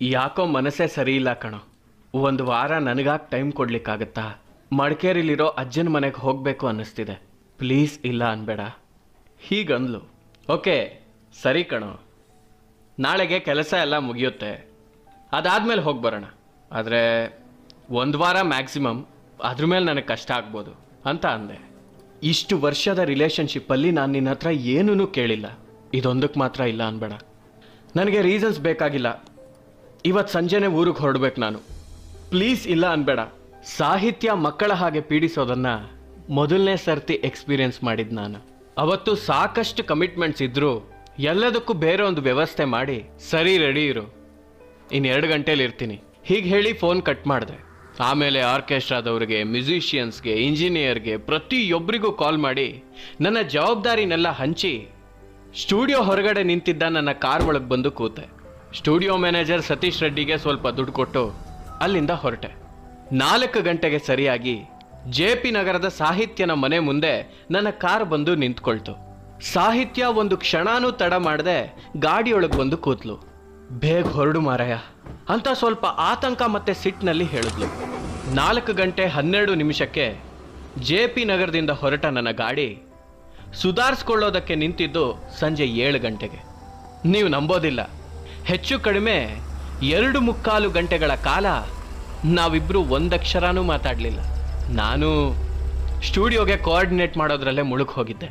ಯಾಕೋ ಮನಸ್ಸೇ ಸರಿ ಇಲ್ಲ ಕಣೋ. ಒಂದು ವಾರ ನನಗಾಗಿ ಟೈಮ್ ಕೊಡ್ಲಿಕ್ಕಾಗತ್ತಾ? ಮಡಿಕೇರಿಲಿರೋ ಅಜ್ಜನ ಮನೆಗೆ ಹೋಗಬೇಕು ಅನ್ನಿಸ್ತಿದೆ. ಪ್ಲೀಸ್ ಇಲ್ಲ ಅನ್ಬೇಡ. ಹೀಗಂದ್ಲು. ಓಕೆ, ಸರಿ ಕಣೋ. ನಾಳೆಗೆ ಕೆಲಸ ಎಲ್ಲ ಮುಗಿಯುತ್ತೆ. ಅದಾದಮೇಲೆ ಹೋಗಿ ಬರೋಣ. ಆದರೆ ಒಂದು ವಾರ ಮ್ಯಾಕ್ಸಿಮಮ್ ಅದ್ರ ಮೇಲೆ ನನಗೆ ಕಷ್ಟ ಆಗ್ಬೋದು ಅಂತ ಅಂದೆ. ಇಷ್ಟು ವರ್ಷದ ರಿಲೇಷನ್ಶಿಪ್ಪಲ್ಲಿ ನಾನು ನಿನ್ನ ಹತ್ರ ಏನೂ ಕೇಳಿಲ್ಲ. ಇದೊಂದಕ್ಕೆ ಮಾತ್ರ ಇಲ್ಲ ಅನ್ಬೇಡ. ನನಗೆ ರೀಸನ್ಸ್ ಬೇಕಾಗಿಲ್ಲ. ಇವತ್ತು ಸಂಜೆನೇ ಊರಿಗೆ ಹೊರಡ್ಬೇಕು ನಾನು. ಪ್ಲೀಸ್ ಇಲ್ಲ ಅನ್ಬೇಡ. ಸಾಹಿತ್ಯ ಮಕ್ಕಳ ಹಾಗೆ ಪೀಡಿಸೋದನ್ನು ಮೊದಲನೇ ಸರ್ತಿ ಎಕ್ಸ್ಪೀರಿಯನ್ಸ್ ಮಾಡಿದ್ದು ನಾನು. ಅವತ್ತು ಸಾಕಷ್ಟು ಕಮಿಟ್ಮೆಂಟ್ಸ್ ಇದ್ದರೂ ಎಲ್ಲದಕ್ಕೂ ಬೇರೆ ಒಂದು ವ್ಯವಸ್ಥೆ ಮಾಡಿ ಸರಿ ರೆಡಿ ಇರು. ಇನ್ನು ಎರಡು ಗಂಟೇಲಿ ಇರ್ತೀನಿ. ಹೀಗೆ ಹೇಳಿ ಫೋನ್ ಕಟ್ ಮಾಡಿದೆ. ಆಮೇಲೆ ಆರ್ಕೆಸ್ಟ್ರಾದವ್ರಿಗೆ, ಮ್ಯೂಸಿಷಿಯನ್ಸ್ಗೆ, ಇಂಜಿನಿಯರ್ಗೆ ಪ್ರತಿಯೊಬ್ಬರಿಗೂ ಕಾಲ್ ಮಾಡಿ, ನನ್ನ ಜವಾಬ್ದಾರಿನೆಲ್ಲ ಹಂಚಿ, ಸ್ಟುಡಿಯೋ ಹೊರಗಡೆ ನಿಂತಿದ್ದ ನನ್ನ ಕಾರ್ ಒಳಗೆ ಬಂದು ಕೂತೆ. ಸ್ಟುಡಿಯೋ ಮ್ಯಾನೇಜರ್ ಸತೀಶ್ ರೆಡ್ಡಿಗೆ ಸ್ವಲ್ಪ ದುಡ್ಡು ಕೊಟ್ಟು ಅಲ್ಲಿಂದ ಹೊರಟೆ. ನಾಲ್ಕು ಗಂಟೆಗೆ ಸರಿಯಾಗಿ ಜೆ ಪಿ ನಗರದ ಸಾಹಿತ್ಯನ ಮನೆ ಮುಂದೆ ನನ್ನ ಕಾರ್ ಬಂದು ನಿಂತ್ಕೊಳ್ತು. ಸಾಹಿತ್ಯ ಒಂದು ಕ್ಷಣಾನೂ ತಡ ಮಾಡದೆ ಗಾಡಿಯೊಳಗೆ ಬಂದು ಕೂತ್ಲು. ಬೇಗ ಹೊರಡು ಮಾರಾಯ. ಅಂತ ಸ್ವಲ್ಪ ಆತಂಕ ಮತ್ತೆ ಸಿಟ್ನಲ್ಲಿ ಹೇಳಿದ್ಲು. ನಾಲ್ಕು ಗಂಟೆ ಹನ್ನೆರಡು ನಿಮಿಷಕ್ಕೆ ಜೆ ಪಿ ನಗರದಿಂದ ಹೊರಟ ನನ್ನ ಗಾಡಿ ಸುಧಾರಿಸ್ಕೊಳ್ಳೋದಕ್ಕೆ ನಿಂತಿದ್ದು ಸಂಜೆ ಏಳು ಗಂಟೆಗೆ. ನೀವು ನಂಬೋದಿಲ್ಲ. ಹೆಚ್ಚು ಕಡಿಮೆ ಎರಡು ಮುಕ್ಕಾಲು ಗಂಟೆಗಳ ಕಾಲ ನಾವಿಬ್ಬರು ಒಂದಕ್ಷರನೂ ಮಾತಾಡಲಿಲ್ಲ. ನಾನು ಸ್ಟುಡಿಯೋಗೆ ಕೋಆರ್ಡಿನೇಟ್ ಮಾಡೋದ್ರಲ್ಲೇ ಮುಳುಗ್ ಹೋಗಿದ್ದೆ.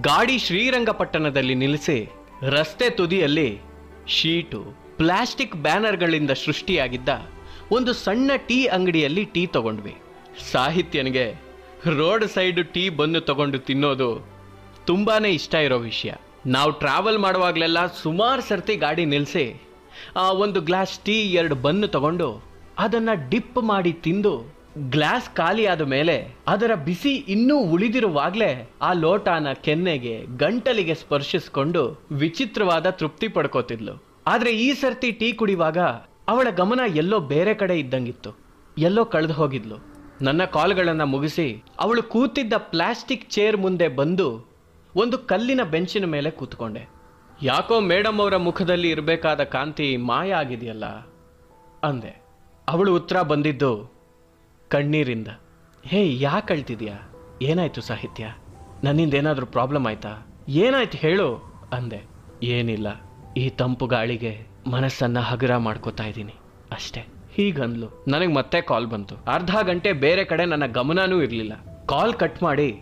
ಗಾಡಿ ಶ್ರೀರಂಗಪಟ್ಟಣದಲ್ಲಿ ನಿಲ್ಲಿಸಿ ರಸ್ತೆ ತುದಿಯಲ್ಲಿ ಶೀಟು ಪ್ಲಾಸ್ಟಿಕ್ ಬ್ಯಾನರ್ಗಳಿಂದ ಸೃಷ್ಟಿಯಾಗಿದ್ದ ಒಂದು ಸಣ್ಣ ಟೀ ಅಂಗಡಿಯಲ್ಲಿ ಟೀ ತಗೊಂಡ್ವಿ. ಸಾಹಿತ್ಯನಿಗೆ ರೋಡ್ ಸೈಡ್ ಟೀ ಬಂದು ತಗೊಂಡು ತಿನ್ನೋದು ತುಂಬಾ ಇಷ್ಟ ಇರೋ ವಿಷಯ. ನಾವು ಟ್ರಾವೆಲ್ ಮಾಡುವಾಗಲೆಲ್ಲ ಸುಮಾರು ಸರ್ತಿ ಗಾಡಿ ನಿಲ್ಲಿಸಿ ಒಂದು ಗ್ಲಾಸ್ ಟೀ ಎರಡು ಬನ್ನು ತಗೊಂಡು ಅದನ್ನು ಡಿಪ್ ಮಾಡಿ ತಿಂದು ಗ್ಲಾಸ್ ಖಾಲಿಯಾದ ಮೇಲೆ ಅದರ ಬಿಸಿ ಇನ್ನೂ ಉಳಿದಿರುವಾಗಲೇ ಆ ಲೋಟಾನ ಕೆನ್ನೆಗೆ, ಗಂಟಲಿಗೆ ಸ್ಪರ್ಶಿಸಿಕೊಂಡು ವಿಚಿತ್ರವಾದ ತೃಪ್ತಿ ಪಡ್ಕೋತಿದ್ಲು. ಆದ್ರೆ ಈ ಸರ್ತಿ ಟೀ ಕುಡಿಯುವಾಗ ಅವಳ ಗಮನ ಎಲ್ಲೋ ಬೇರೆ ಕಡೆ ಇದ್ದಂಗಿತ್ತು. ಎಲ್ಲೋ ಕಳೆದು ಹೋಗಿದ್ಲು. ನನ್ನ ಕಾಲ್ಗಳನ್ನು ಮುಗಿಸಿ ಅವಳು ಕೂತಿದ್ದ ಪ್ಲಾಸ್ಟಿಕ್ ಚೇರ್ ಮುಂದೆ ಬಂದು ಒಂದು ಕಲ್ಲಿನ ಬೆಂಚಿನ ಮೇಲೆ ಕೂತ್ಕೊಂಡೆ. ಯಾಕೋ ಮೇಡಮ್ ಅವರ ಮುಖದಲ್ಲಿ ಇರಬೇಕಾದ ಕಾಂತಿ ಮಾಯ ಆಗಿದೆಯಲ್ಲ? ಅಂದೆ. ಅವಳು ಉತ್ತರ ಬಂದಿದ್ದು, ಕಣ್ಣೀರಿಂದ. ಹೇ, ಯಾಕೆ ಅಳ್ತಿದ್ಯಾ? ಏನಾಯ್ತು ಸಾಹಿತ್ಯ? ನನ್ನಿಂದ ಏನಾದರೂ ಪ್ರಾಬ್ಲಮ್ ಆಯ್ತಾ? ಏನಾಯ್ತು ಹೇಳು, ಅಂದೆ. ಏನಿಲ್ಲ. ಈ ತಂಪು ಗಾಳಿಗೆ ಮನಸ್ಸನ್ನ ಹಗುರ ಮಾಡ್ಕೋತಾ ಇದ್ದೀನಿ. ಅಷ್ಟೇ. ಹೀಗಂದ್ಲು. ನನಗೆ ಮತ್ತೆ ಕಾಲ್ ಬಂತು. ಅರ್ಧ ಗಂಟೆ ಬೇರೆ ಕಡೆ ನನ್ನ ಗಮನನೂ ಇರಲಿಲ್ಲ. ಕಾಲ್ ಕಟ್ ಮಾಡಿ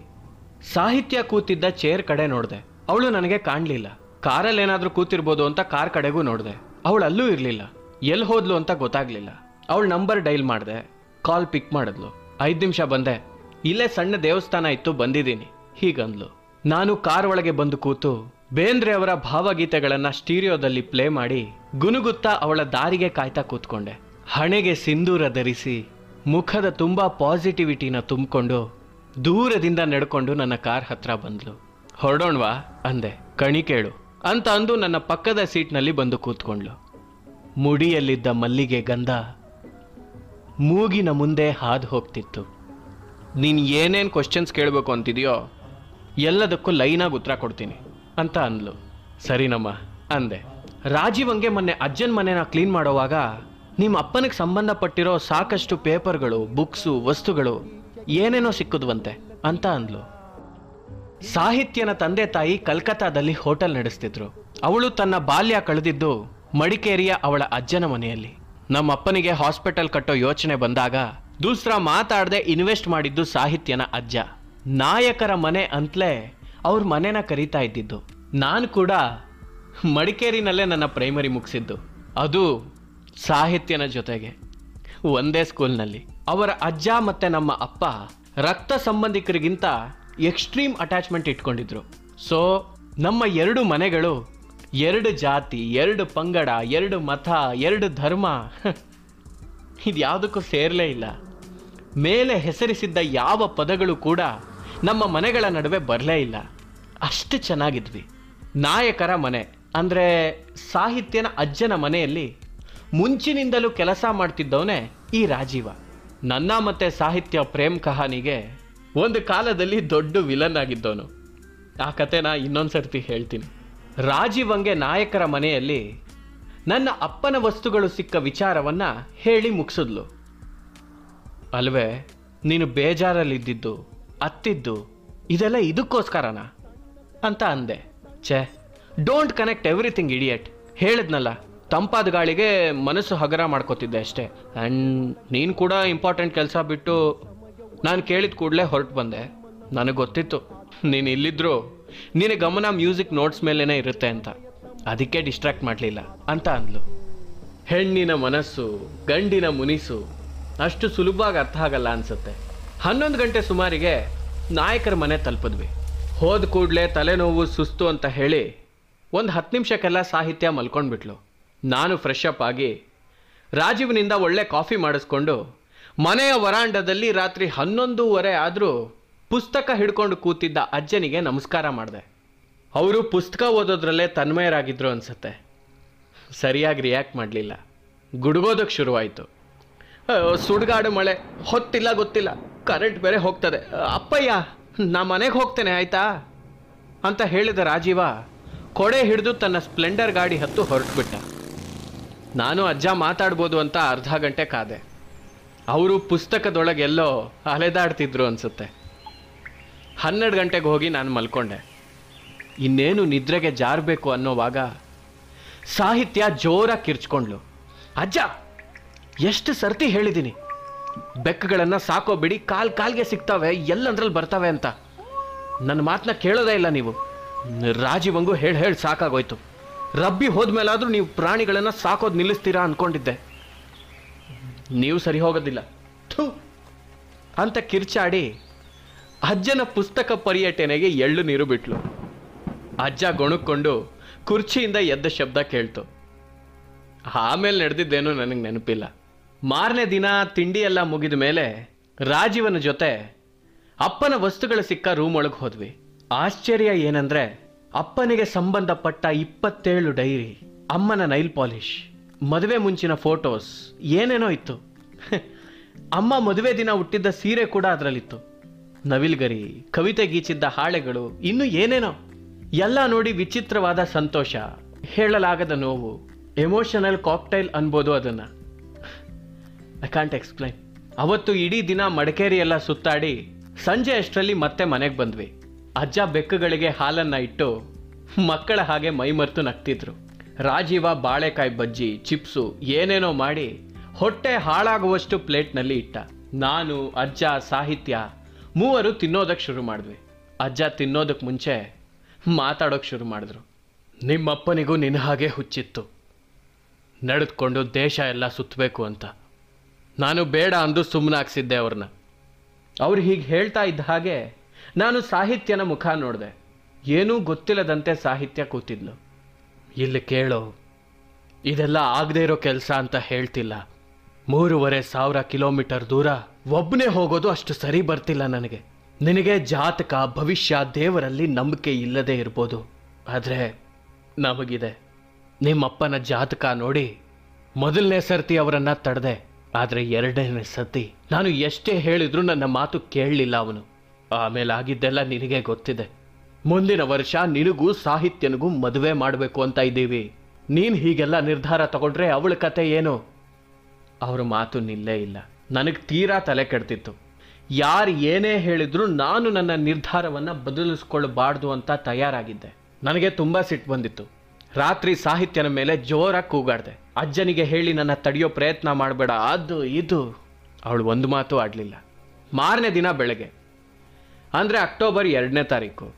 ಸಾಹಿತ್ಯ ಕೂತಿದ್ದ ಚೇರ್ ಕಡೆ ನೋಡಿದೆ. ಅವಳು ನನಗೆ ಕಾಣಲಿಲ್ಲ. ಕಾರಲ್ಲಿ ಕೂತಿರ್ಬೋದು ಅಂತ ಕಾರ್ ಕಡೆಗೂ ನೋಡಿದೆ. ಅವಳು ಅಲ್ಲೂ ಇರಲಿಲ್ಲ. ಎಲ್ಲಿ ಹೋದ್ಲು ಅಂತ ಗೊತ್ತಾಗ್ಲಿಲ್ಲ. ಅವಳು ನಂಬರ್ ಡೈಲ್ ಮಾಡಿದೆ. ಕಾಲ್ ಪಿಕ್ ಮಾಡಿದ್ಲು. ಐದು ನಿಮಿಷ ಬಂದೆ. ಇಲ್ಲೇ ಸಣ್ಣ ದೇವಸ್ಥಾನ ಇತ್ತು, ಬಂದಿದ್ದೀನಿ. ಹೀಗಂದ್ಲು. ನಾನು ಕಾರ್ ಒಳಗೆ ಬಂದು ಕೂತು ಬೇಂದ್ರೆ ಅವರ ಭಾವಗೀತೆಗಳನ್ನ ಸ್ಟೀರಿಯೋದಲ್ಲಿ ಪ್ಲೇ ಮಾಡಿ ಗುನುಗುತ್ತಾ ಅವಳ ದಾರಿಗೆ ಕಾಯ್ತಾ ಕೂತ್ಕೊಂಡೆ. ಹಣೆಗೆ ಸಿಂಧೂರ ಧರಿಸಿ ಮುಖದ ತುಂಬಾ ಪಾಸಿಟಿವಿಟಿನ ತುಂಬಿಕೊಂಡು ದೂರದಿಂದ ನಡ್ಕೊಂಡು ನನ್ನ ಕಾರ್ ಹತ್ರ ಬಂದ್ಲು. ಹೊರಡೋಣ್ವಾ? ಅಂದೆ. ಕಣಿ ಕೇಳು. ಅಂತ ಅಂದು ನನ್ನ ಪಕ್ಕದ ಸೀಟ್ನಲ್ಲಿ ಬಂದು ಕೂತ್ಕೊಂಡ್ಲು. ಮುಡಿಯಲ್ಲಿದ್ದ ಮಲ್ಲಿಗೆ ಗಂಧ ಮೂಗಿನ ಮುಂದೆ ಹಾದು ಹೋಗ್ತಿತ್ತು. ನೀನು ಏನೇನು ಕ್ವಶನ್ಸ್ ಕೇಳಬೇಕು ಅಂತಿದೆಯೋ, ಎಲ್ಲದಕ್ಕೂ ಲೈನಾಗಿ ಉತ್ತರ ಕೊಡ್ತೀನಿ. ಅಂತ ಅಂದ್ಲು. ಸರಿನಮ್ಮ ಅಂದೆ. ರಾಜೀವಂಗೆ ಮೊನ್ನೆ ಅಜ್ಜನ ಮನೆನ ಕ್ಲೀನ್ ಮಾಡೋವಾಗ ನಿಮ್ಮ ಅಪ್ಪನಿಗೆ ಸಂಬಂಧಪಟ್ಟಿರೋ ಸಾಕಷ್ಟು ಪೇಪರ್ಗಳು, ಬುಕ್ಸು, ವಸ್ತುಗಳು ಏನೇನೋ ಸಿಕ್ಕುದ್ವಂತೆ ಅಂತ ಅಂದ್ಲು. ಸಾಹಿತ್ಯನ ತಂದೆ ತಾಯಿ ಕಲ್ಕತ್ತಾದಲ್ಲಿ ಹೋಟೆಲ್ ನಡೆಸ್ತಿದ್ರು. ಅವಳು ತನ್ನ ಬಾಲ್ಯ ಕಳೆದಿದ್ದು ಮಡಿಕೇರಿಯ ಅವಳ ಅಜ್ಜನ ಮನೆಯಲ್ಲಿ. ನಮ್ಮ ಅಪ್ಪನಿಗೆ ಹಾಸ್ಪಿಟಲ್ ಕಟ್ಟೋ ಯೋಚನೆ ಬಂದಾಗ ದೂಸ್ರಾ ಮಾತಾಡದೆ ಇನ್ವೆಸ್ಟ್ ಮಾಡಿದ್ದು ಸಾಹಿತ್ಯನ ಅಜ್ಜ. ನಾಯಕರ ಮನೆ ಅಂತಲೇ ಅವ್ರ ಮನೆನ ಕರೀತಾ ಇದ್ದಿದ್ದು. ನಾನು ಕೂಡ ಮಡಿಕೇರಿನಲ್ಲೇ ನನ್ನ ಪ್ರೈಮರಿ ಮುಗಿಸಿದ್ದು. ಅದು ಸಾಹಿತ್ಯನ ಜೊತೆಗೆ. ಒಂದೇ ಸ್ಕೂಲ್ನಲ್ಲಿ ಅವರ ಅಜ್ಜ ಮತ್ತು ನಮ್ಮ ಅಪ್ಪ ರಕ್ತ ಸಂಬಂಧಿಕರಿಗಿಂತ ಎಕ್ಸ್ಟ್ರೀಮ್ ಅಟ್ಯಾಚ್ಮೆಂಟ್ ಇಟ್ಕೊಂಡಿದ್ರು. ಸೊ ನಮ್ಮ ಎರಡು ಮನೆಗಳು ಎರಡು ಜಾತಿ, ಎರಡು ಪಂಗಡ, ಎರಡು ಮತ, ಎರಡು ಧರ್ಮ. (laughs) ಇದು ಯಾವುದಕ್ಕೂ ಸೇರಲೇ ಇಲ್ಲ. ಮೇಲೆ ಹೆಸರಿಸಿದ್ದ ಯಾವ ಪದಗಳು ಕೂಡ ನಮ್ಮ ಮನೆಗಳ ನಡುವೆ ಬರಲೇ ಇಲ್ಲ. ಅಷ್ಟು ಚೆನ್ನಾಗಿದ್ವಿ. ನಾಯಕರ ಮನೆ, ಅಂದರೆ ಸಾಹಿತ್ಯನ ಅಜ್ಜನ ಮನೆಯಲ್ಲಿ ಮುಂಚಿನಿಂದಲೂ ಕೆಲಸ ಮಾಡ್ತಿದ್ದವನೇ ಈ ರಾಜೀವ. ನನ್ನ ಮತ್ತೆ ಸಾಹಿತ್ಯ ಪ್ರೇಮ್ ಕಹಾನಿಗೆ ಒಂದು ಕಾಲದಲ್ಲಿ ದೊಡ್ಡ ವಿಲನ್ ಆಗಿದ್ದವನು. ಆ ಕತೆನ ಇನ್ನೊಂದು ಸರ್ತಿ ಹೇಳ್ತೀನಿ. ರಾಜೀವಂಗೆ ನಾಯಕರ ಮನೆಯಲ್ಲಿ ನನ್ನ ಅಪ್ಪನ ವಸ್ತುಗಳು ಸಿಕ್ಕ ವಿಚಾರವನ್ನು ಹೇಳಿ ಮುಗಿಸಿದ್ಲು. ಅಲ್ವೇ, ನೀನು ಬೇಜಾರಲ್ಲಿದ್ದಿದ್ದು. ಅತ್ತಿದ್ದು, ಇದೆಲ್ಲ ಇದಕ್ಕೋಸ್ಕರನಾ? ಅಂತ ಅಂದೆ. ಛೇ, ಡೋಂಟ್ ಕನೆಕ್ಟ್ ಎವ್ರಿಥಿಂಗ್ ಇಡಿಯಟ್. ಹೇಳಿದ್ನಲ್ಲ, ತಂಪಾದ ಗಾಳಿಗೆ ಮನಸ್ಸು ಹಗರ ಮಾಡ್ಕೋತಿದ್ದೆ ಅಷ್ಟೇ. ಆ್ಯಂಡ್ ನೀನು ಕೂಡ ಇಂಪಾರ್ಟೆಂಟ್ ಕೆಲಸ ಬಿಟ್ಟು ನಾನು ಕೇಳಿದ ಕೂಡಲೇ ಹೊರಟು ಬಂದೆ. ನನಗೆ ಗೊತ್ತಿತ್ತು, ನೀನು ಇಲ್ಲಿದ್ರು ನಿನ್ನ ಗಮನ ಮ್ಯೂಸಿಕ್ ನೋಟ್ಸ್ ಮೇಲೇ ಇರುತ್ತೆ ಅಂತ. ಅದಕ್ಕೆ ಡಿಸ್ಟ್ರಾಕ್ಟ್ ಮಾಡಲಿಲ್ಲ ಅಂತ ಅಂದ್ಲು. ಹೆಣ್ಣಿನ ಮನಸ್ಸು, ಗಂಡಿನ ಮುನಿಸು, ಅಷ್ಟು ಸುಲಭವಾಗಿ ಅರ್ಥ ಆಗಲ್ಲ ಅನ್ಸುತ್ತೆ. ಹನ್ನೊಂದು ಗಂಟೆ ಸುಮಾರಿಗೆ ನಾಯಕರ ಮನೆ ತಲುಪಿದ್ವಿ. ಹೋದ ಕೂಡಲೇ ತಲೆನೋವು, ಸುಸ್ತು ಅಂತ ಹೇಳಿ ಒಂದು ಹತ್ತು ನಿಮಿಷಕ್ಕೆಲ್ಲ ಸಾಹಿತ್ಯ ಮಲ್ಕೊಂಡ್ಬಿಟ್ಲು. ನಾನು ಫ್ರೆಶ್ ಅಪ್ ಆಗಿ ರಾಜೀವ್ನಿಂದ ಒಳ್ಳೆ ಕಾಫಿ ಮಾಡಿಸ್ಕೊಂಡು ಮನೆಯ ವರಾಂಡದಲ್ಲಿ ರಾತ್ರಿ ಹನ್ನೊಂದೂವರೆ ಆದರೂ ಪುಸ್ತಕ ಹಿಡ್ಕೊಂಡು ಕೂತಿದ್ದ ಅಜ್ಜನಿಗೆ ನಮಸ್ಕಾರ ಮಾಡಿದೆ. ಅವರು ಪುಸ್ತಕ ಓದೋದ್ರಲ್ಲೇ ತನ್ಮಯರಾಗಿದ್ರು ಅನಿಸುತ್ತೆ. ಸರಿಯಾಗಿ ರಿಯಾಕ್ಟ್ ಮಾಡಲಿಲ್ಲ. ಗುಡುಗೋದಕ್ಕೆ ಶುರುವಾಯಿತು. ಸುಡುಗಾಡು ಮಳೆ. ಹೊತ್ತಿಲ್ಲ ಗೊತ್ತಿಲ್ಲ. ಕರೆಂಟ್ ಬೇರೆ ಹೋಗ್ತದೆ. ಅಪ್ಪಯ್ಯ, ನಾ ಮನೆಗೆ ಹೋಗ್ತೇನೆ, ಆಯ್ತಾ? ಅಂತ ಹೇಳಿದ ರಾಜೀವ ಕೊಡೆ ಹಿಡಿದು ತನ್ನ ಸ್ಪ್ಲೆಂಡರ್ ಗಾಡಿ ಹತ್ತು ಹೊರಟ್ಬಿಟ್ಟ. ನಾನು ಅಜ್ಜ ಮಾತಾಡ್ಬೋದು ಅಂತ ಅರ್ಧ ಗಂಟೆ ಕಾದೆ. ಅವರು ಪುಸ್ತಕದೊಳಗೆಲ್ಲೋ ಅಲೆದಾಡ್ತಿದ್ರು ಅನಿಸುತ್ತೆ. ಹನ್ನೆರಡು ಗಂಟೆಗೆ ಹೋಗಿ ನಾನು ಮಲ್ಕೊಂಡೆ. ಇನ್ನೇನು ನಿದ್ರೆಗೆ ಜಾರಬೇಕು ಅನ್ನೋವಾಗ ಸಾಹಿತ್ಯ ಜೋರಾಗಿ ಕಿರ್ಚ್ಕೊಂಡ್ಲು. ಅಜ್ಜ, ಎಷ್ಟು ಸರ್ತಿ ಹೇಳಿದ್ದೀನಿ ಬೆಕ್ಕುಗಳನ್ನು ಸಾಕೋ ಬಿಡಿ, ಕಾಲ್ ಕಾಲ್ಗೆ ಸಿಗ್ತವೆ, ಎಲ್ಲಂದ್ರಲ್ಲಿ ಬರ್ತವೆ ಅಂತ. ನನ್ನ ಮಾತನ್ನ ಕೇಳೋದೇ ಇಲ್ಲ ನೀವು. ರಾಜೀವಂಗೂ ಹೇಳಿ ಹೇಳಿ ಸಾಕಾಗೋಯ್ತು. ರಬ್ಬಿ ಹೋದ್ಮೇಲಾದ್ರೂ ನೀವು ಪ್ರಾಣಿಗಳನ್ನು ಸಾಕೋದು ನಿಲ್ಲಿಸ್ತೀರಾ ಅನ್ಕೊಂಡಿದ್ದೆ. ನೀವು ಸರಿ ಹೋಗೋದಿಲ್ಲ. ಥೂ! ಅಂತ ಕಿರ್ಚಾಡಿ ಅಜ್ಜನ ಪುಸ್ತಕ ಪರ್ಯಟನೆಗೆ ಎಳ್ಳು ನೀರು ಬಿಟ್ಲು. ಅಜ್ಜ ಗೊಣಕ್ಕೊಂಡು ಕುರ್ಚಿಯಿಂದ ಎದ್ದ ಶಬ್ದ ಕೇಳ್ತು. ಆಮೇಲೆ ನಡೆದಿದ್ದೇನೋ ನನಗೆ ನೆನಪಿಲ್ಲ. ಮಾರನೇ ದಿನ ತಿಂಡಿ ಎಲ್ಲ ಮುಗಿದ ಮೇಲೆ ರಾಜೀವನ ಜೊತೆ ಅಪ್ಪನ ವಸ್ತುಗಳು ಸಿಕ್ಕ ರೂಮ್ ಒಳಗೆ ಹೋದ್ವಿ. ಆಶ್ಚರ್ಯ ಏನಂದ್ರೆ ಅಪ್ಪನಿಗೆ ಸಂಬಂಧಪಟ್ಟ ಇಪ್ಪತ್ತೇಳು ಡೈರಿ, ಅಮ್ಮನ ನೈಲ್ ಪಾಲಿಶ್ ಮದುವೆ ಮುಂಚಿನ ಫೋಟೋಸ್ ಏನೇನೋ ಇತ್ತು. (laughs) ಅಮ್ಮ ಮದುವೆ ದಿನ ಹುಟ್ಟಿದ್ದ ಸೀರೆ ಕೂಡ ಅದರಲ್ಲಿತ್ತು. ನವಿಲ್ಗರಿ, ಕವಿತೆ ಗೀಚಿದ್ದ ಹಾಳೆಗಳು, ಇನ್ನು ಏನೇನೋ. ಎಲ್ಲ ನೋಡಿ ವಿಚಿತ್ರವಾದ ಸಂತೋಷ, ಹೇಳಲಾಗದ ನೋವು ಎಮೋಷನಲ್ ಕಾಕ್ಟೈಲ್ ಅನ್ಬೋದು ಅದನ್ನ. ಐ ಕಾಂಟ್ ಎಕ್ಸ್ಪ್ಲೈನ್ ಅವತ್ತು ಇಡೀ ದಿನ ಮಡಿಕೇರಿ ಎಲ್ಲ ಸುತ್ತಾಡಿ ಸಂಜೆ ಅಷ್ಟರಲ್ಲಿ ಮತ್ತೆ ಮನೆಗೆ ಬಂದ್ವಿ. ಅಜ್ಜ ಬೆಕ್ಕುಗಳಿಗೆ ಹಾಲನ್ನ ಇಟ್ಟು ಮಕ್ಕಳ ಹಾಗೆ ಮೈಮರ್ತು ನಗ್ತಿದ್ರು. ರಾಜೀವ ಬಾಳೆಕಾಯಿ ಬಜ್ಜಿ, ಚಿಪ್ಸು ಏನೇನೋ ಮಾಡಿ ಹೊಟ್ಟೆ ಹಾಳಾಗುವಷ್ಟು ಪ್ಲೇಟ್ನಲ್ಲಿ ಇಟ್ಟ. ನಾನು, ಅಜ್ಜ, ಸಾಹಿತ್ಯ ಮೂವರು ತಿನ್ನೋದಕ್ಕೆ ಶುರು ಮಾಡಿದ್ವಿ. ಅಜ್ಜ ತಿನ್ನೋದಕ್ಕೆ ಮುಂಚೆ ಮಾತಾಡೋಕೆ ಶುರು ಮಾಡಿದ್ರು. ನಿಮ್ಮಪ್ಪನಿಗೂ ನಿನ್ನ ಹಾಗೆ ಹುಚ್ಚಿತ್ತು. ನಡೆದುಕೊಂಡು ದೇಶ ಎಲ್ಲ ಸುತ್ತಬೇಕು ಅಂತ. ನಾನು ಬೇಡ ಅಂದು ಸುಮ್ಮನಾಗ್ಸಿದ್ದೆ ಅವ್ರನ್ನ ಅವ್ರು ಹೀಗೆ ಹೇಳ್ತಾ ಇದ್ದ ಹಾಗೆ ನಾನು ಸಾಹಿತ್ಯನ ಮುಖ ನೋಡಿದೆ. ಏನೂ ಗೊತ್ತಿಲ್ಲದಂತೆ ಸಾಹಿತ್ಯ ಕೂತಿದ್ಲು. ಇಲ್ಲಿ ಕೇಳೋ, ಇದೆಲ್ಲ ಆಗದೇ ಇರೋ ಕೆಲಸ ಅಂತ ಹೇಳ್ತಿಲ್ಲ. ಮೂರುವರೆ ಸಾವಿರ ಕಿಲೋಮೀಟರ್ ದೂರ ಒಬ್ಬನೇ ಹೋಗೋದು ಅಷ್ಟು ಸರಿ ಬರ್ತಿಲ್ಲ ನನಗೆ. ನಿನಗೆ ಜಾತಕ, ಭವಿಷ್ಯ, ದೇವರಲ್ಲಿ ನಂಬಿಕೆ ಇಲ್ಲದೆ ಇರ್ಬೋದು. ಆದರೆ ನಮಗಿದೆ. ನಿಮ್ಮಪ್ಪನ ಜಾತಕ ನೋಡಿ ಮೊದಲನೇ ಸರ್ತಿ ಅವರನ್ನು ತಡೆದೆ. ಆದರೆ ಎರಡನೇ ಸತಿ ನಾನು ಎಷ್ಟೇ ಹೇಳಿದ್ರೂ ನನ್ನ ಮಾತು ಕೇಳಲಿಲ್ಲ ಅವನು. ಆಮೇಲೆ ಆಗಿದ್ದೆಲ್ಲ ನಿನಗೆ ಗೊತ್ತಿದೆ. ಮುಂದಿನ ವರ್ಷ ನಿನಗೂ ಸಾಹಿತ್ಯನಿಗೂ ಮದುವೆ ಮಾಡಬೇಕು ಅಂತ ಇದ್ದೀವಿ. ನೀನು ಹೀಗೆಲ್ಲ ನಿರ್ಧಾರ ತಗೊಂಡ್ರೆ ಅವಳ ಕತೆ ಏನು? ಅವರ ಮಾತು ನಿಲ್ಲೇ ಇಲ್ಲ. ನನಗೆ ತೀರಾ ತಲೆ ಕೆಡ್ತಿತ್ತು. ಯಾರು ಏನೇ ಹೇಳಿದ್ರು ನಾನು ನನ್ನ ನಿರ್ಧಾರವನ್ನು ಬದಲಿಸ್ಕೊಳ್ಬಾರ್ದು ಅಂತ ತಯಾರಾಗಿದ್ದೆ. ನನಗೆ ತುಂಬ ಸಿಟ್ಟು ಬಂದಿತ್ತು. ರಾತ್ರಿ ಸಾಹಿತ್ಯನ ಮೇಲೆ ಜೋರಾಗಿ ಕೂಗಾಡ್ದೆ. ಅಜ್ಜನಿಗೆ ಹೇಳಿ ನನ್ನ ತಡೆಯೋ ಪ್ರಯತ್ನ ಮಾಡಬೇಡ, ಅದು ಇದು. ಅವಳು ಒಂದು ಮಾತು ಆಡಲಿಲ್ಲ. ಮಾರನೇ ದಿನ ಬೆಳಗ್ಗೆ. ಅಂದರೆ ಅಕ್ಟೋಬರ್ ಎರಡನೇ ತಾರೀಕು.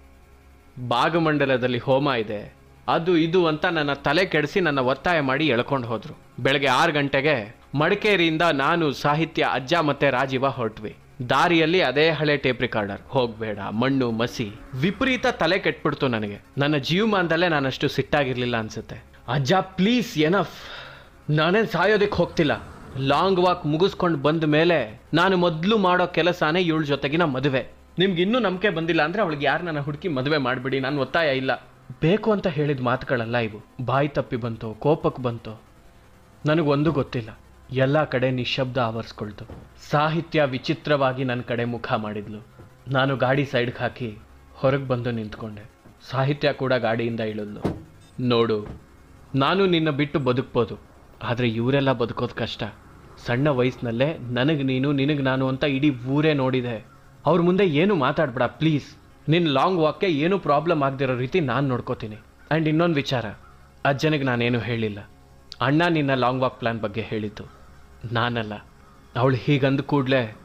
ಭಾಗಮಂಡಲದಲ್ಲಿ ಹೋಮ ಇದೆ. ಅದು ಇದು ಅಂತ ನನ್ನ ತಲೆ ಕೆಡಿಸಿ ನನ್ನ ಒತ್ತಾಯ ಮಾಡಿ ಎಳ್ಕೊಂಡು ಹೋದರು. ಬೆಳಗ್ಗೆ ಆರು ಗಂಟೆಗೆ ಮಡಿಕೇರಿಯಿಂದ ನಾನು ಸಾಹಿತ್ಯ ಅಜ್ಜ ಮತ್ತು ರಾಜೀವ ಹೊರಟ್ವಿ. ದಾರಿಯಲ್ಲಿ ಅದೇ ಹಳೆ ಟೇಪ್ ರಿಕಾರ್ಡರ್. ಹೋಗ್ಬೇಡ, ಮಣ್ಣು, ಮಸಿ, ವಿಪರೀತ ತಲೆ ಕೆಟ್ಬಿಡ್ತು ನನಗೆ. ನನ್ನ ಜೀವಮಾನದಲ್ಲೇ ನಾನಷ್ಟು ಸಿಟ್ಟಾಗಿರ್ಲಿಲ್ಲ ಅನ್ಸುತ್ತೆ. ಅಜ್ಜ ಪ್ಲೀಸ್ ಎನಫ್ ನಾನೇನು ಸಾಯೋದಕ್ಕೆ ಹೋಗ್ತಿಲ್ಲ. ಲಾಂಗ್ ವಾಕ್ ಮುಗಿಸ್ಕೊಂಡು ಬಂದ ಮೇಲೆ ನಾನು ಮೊದಲು ಮಾಡೋ ಕೆಲಸನೇ ಇವಳ ಜೊತೆಗಿನ ಮದುವೆ. ನಿಮ್ಗೆ ಇನ್ನೂ ನಂಬಿಕೆ ಬಂದಿಲ್ಲ ಅಂದ್ರೆ ಅವಳಿಗೆ ಯಾರು ನನ್ನ ಹುಡುಕಿ ಮದುವೆ ಮಾಡಿಬಿಡಿ, ನಾನು ಒತ್ತಾಯ ಇಲ್ಲ. ಬೇಕು ಅಂತ ಹೇಳಿದ ಮಾತುಗಳಲ್ಲ ಇವು. ಬಾಯಿ ತಪ್ಪಿ ಬಂತು ಕೋಪಕ್ಕೆ ಬಂತು, ನನಗೊಂದು ಗೊತ್ತಿಲ್ಲ. ಎಲ್ಲ ಕಡೆ ನಿಶಬ್ದ ಆವರಿಸ್ಕೊಳ್ತು. ಸಾಹಿತ್ಯ ವಿಚಿತ್ರವಾಗಿ ನನ್ನ ಕಡೆ ಮುಖ ಮಾಡಿದ್ಲು. ನಾನು ಗಾಡಿ ಸೈಡ್ಗೆ ಹಾಕಿ ಹೊರಗೆ ಬಂದು ನಿಂತ್ಕೊಂಡೆ. ಸಾಹಿತ್ಯ ಕೂಡ ಗಾಡಿಯಿಂದ ಇಳಿದ್ಲು. ನೋಡು, ನಾನು ನಿನ್ನ ಬಿಟ್ಟು ಬದುಕ್ಬೋದು, ಆದರೆ ಇವರೆಲ್ಲ ಬದುಕೋದು ಕಷ್ಟ. ಸಣ್ಣ ವಯಸ್ಸಿನಲ್ಲೇ ನನಗೆ ನೀನು, ನಿನಗೆ ನಾನು ಅಂತ ಇಡೀ ಊರೇ ನೋಡಿದೆ. ಅವ್ರ ಮುಂದೆ ಏನು ಮಾತಾಡ್ಬೇಡ, ಪ್ಲೀಸ್. ನಿನ್ನ ಲಾಂಗ್ ವಾಕ್ಗೆ ಏನೂ ಪ್ರಾಬ್ಲಮ್ ಆಗದಿರೋ ರೀತಿ ನಾನು ನೋಡ್ಕೋತೀನಿ. ಆ್ಯಂಡ್ ಇನ್ನೊಂದು ವಿಚಾರ, ಅಜ್ಜನಿಗೆ ನಾನೇನು ಹೇಳಿಲ್ಲ. ಅಣ್ಣ ನಿನ್ನ ಲಾಂಗ್ ವಾಕ್ ಪ್ಲ್ಯಾನ್ ಬಗ್ಗೆ ಹೇಳಿದ್ದು. ನಾನಲ್ಲ. ಅವಳು ಹೀಗಂದ ಕೂಡಲೇ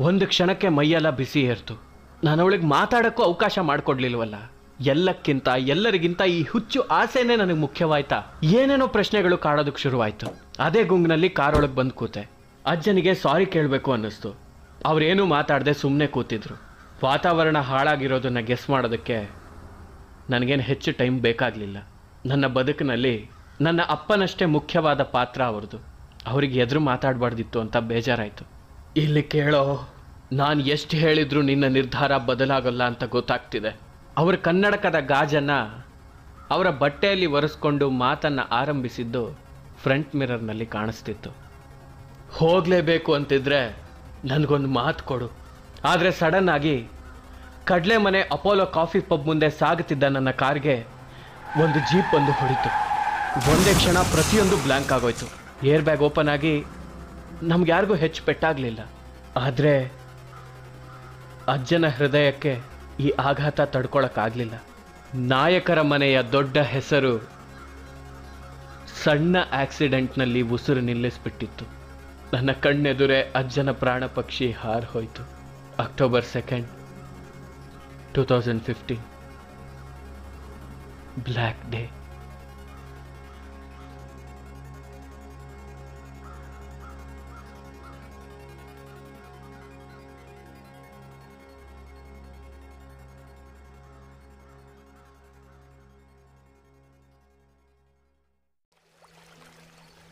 ಒಂದು ಕ್ಷಣಕ್ಕೆ ಮೈಯೆಲ್ಲ ಬಿಸಿ ಏರ್ತು. ನಾನು ಅವಳಿಗೆ ಮಾತಾಡೋಕ್ಕೂ ಅವಕಾಶ ಮಾಡಿಕೊಡ್ಲಿಲ್ವಲ್ಲ. ಎಲ್ಲಕ್ಕಿಂತ, ಎಲ್ಲರಿಗಿಂತ ಈ ಹುಚ್ಚು ಆಸೆನೇ ನನಗೆ ಮುಖ್ಯವಾಯ್ತಾ? ಏನೇನೋ ಪ್ರಶ್ನೆಗಳು ಕಾಡೋದಕ್ಕೆ ಶುರುವಾಯ್ತು. ಅದೇ ಗುಂಗಿನಲ್ಲಿ ಕಾರೊಳಗೆ ಬಂದು ಕೂತೆ. ಅಜ್ಜನಿಗೆ ಸಾರಿ ಕೇಳಬೇಕು ಅನ್ನಿಸ್ತು. ಅವ್ರೇನೂ ಮಾತಾಡದೆ ಸುಮ್ಮನೆ ಕೂತಿದ್ರು. ವಾತಾವರಣ ಹಾಳಾಗಿರೋದನ್ನ ಗೆಸ್ ಮಾಡೋದಕ್ಕೆ ನನಗೇನು ಹೆಚ್ಚು ಟೈಮ್ ಬೇಕಾಗಲಿಲ್ಲ. ನನ್ನ ಬದುಕಿನಲ್ಲಿ ನನ್ನ ಅಪ್ಪನಷ್ಟೇ ಮುಖ್ಯವಾದ ಪಾತ್ರ ಅವ್ರದ್ದು ಅವರಿಗೆ ಎದುರು ಮಾತಾಡಬಾರ್ದಿತ್ತು ಅಂತ ಬೇಜಾರಾಯಿತು. ಇಲ್ಲಿ ಕೇಳೋ, ನಾನು ಎಷ್ಟು ಹೇಳಿದ್ರು ನಿನ್ನ ನಿರ್ಧಾರ ಬದಲಾಗಲ್ಲ ಅಂತ ಗೊತ್ತಾಗ್ತಿದೆ. ಅವರ ಕನ್ನಡಕದ ಗಾಜನ್ನ ಅವರ ಬಟ್ಟೆಯಲ್ಲಿ ಒರೆಸ್ಕೊಂಡು ಮಾತನ್ನು ಆರಂಭಿಸಿದ್ದು ಫ್ರಂಟ್ ಮಿರರ್ನಲ್ಲಿ ಕಾಣಿಸ್ತಿತ್ತು. ಹೋಗಲೇಬೇಕು ಅಂತಿದ್ರೆ ನನಗೊಂದು ಮಾತು ಕೊಡು. ಆದರೆ ಸಡನ್ ಆಗಿ ಕಡಲೆ ಮನೆ ಅಪೋಲೋ ಕಾಫಿ ಪಬ್ ಮುಂದೆ ಸಾಗುತ್ತಿದ್ದ ನನ್ನ ಕಾರ್ಗೆ ಒಂದು ಜೀಪ್ ಬಂದು ಹೊಡಿತು. ಒಂದೇ ಕ್ಷಣ ಪ್ರತಿಯೊಂದು ಬ್ಲ್ಯಾಂಕ್ ಆಗೋಯ್ತು. ಏರ್ ಬ್ಯಾಗ್ ಓಪನ್ ಆಗಿ ನಮ್ಗೆ ಯಾರಿಗೂ ಹೆಚ್ಚು ಪೆಟ್ಟಾಗಲಿಲ್ಲ. ಆದರೆ ಅಜ್ಜನ ಹೃದಯಕ್ಕೆ ಈ ಆಘಾತ ತಡ್ಕೊಳಕ್ಕಾಗಲಿಲ್ಲ. ನಾಯಕರ ಮನೆಯ ದೊಡ್ಡ ಹೆಸರು ಸಣ್ಣ ಆಕ್ಸಿಡೆಂಟ್ನಲ್ಲಿ ಉಸಿರು ನಿಲ್ಲಿಸ್ಬಿಟ್ಟಿತ್ತು. ನನ್ನ ಕಣ್ಣೆದುರೇ ಅಜ್ಜನ ಪ್ರಾಣ ಪಕ್ಷಿ October second, two thousand fifteen. Black day.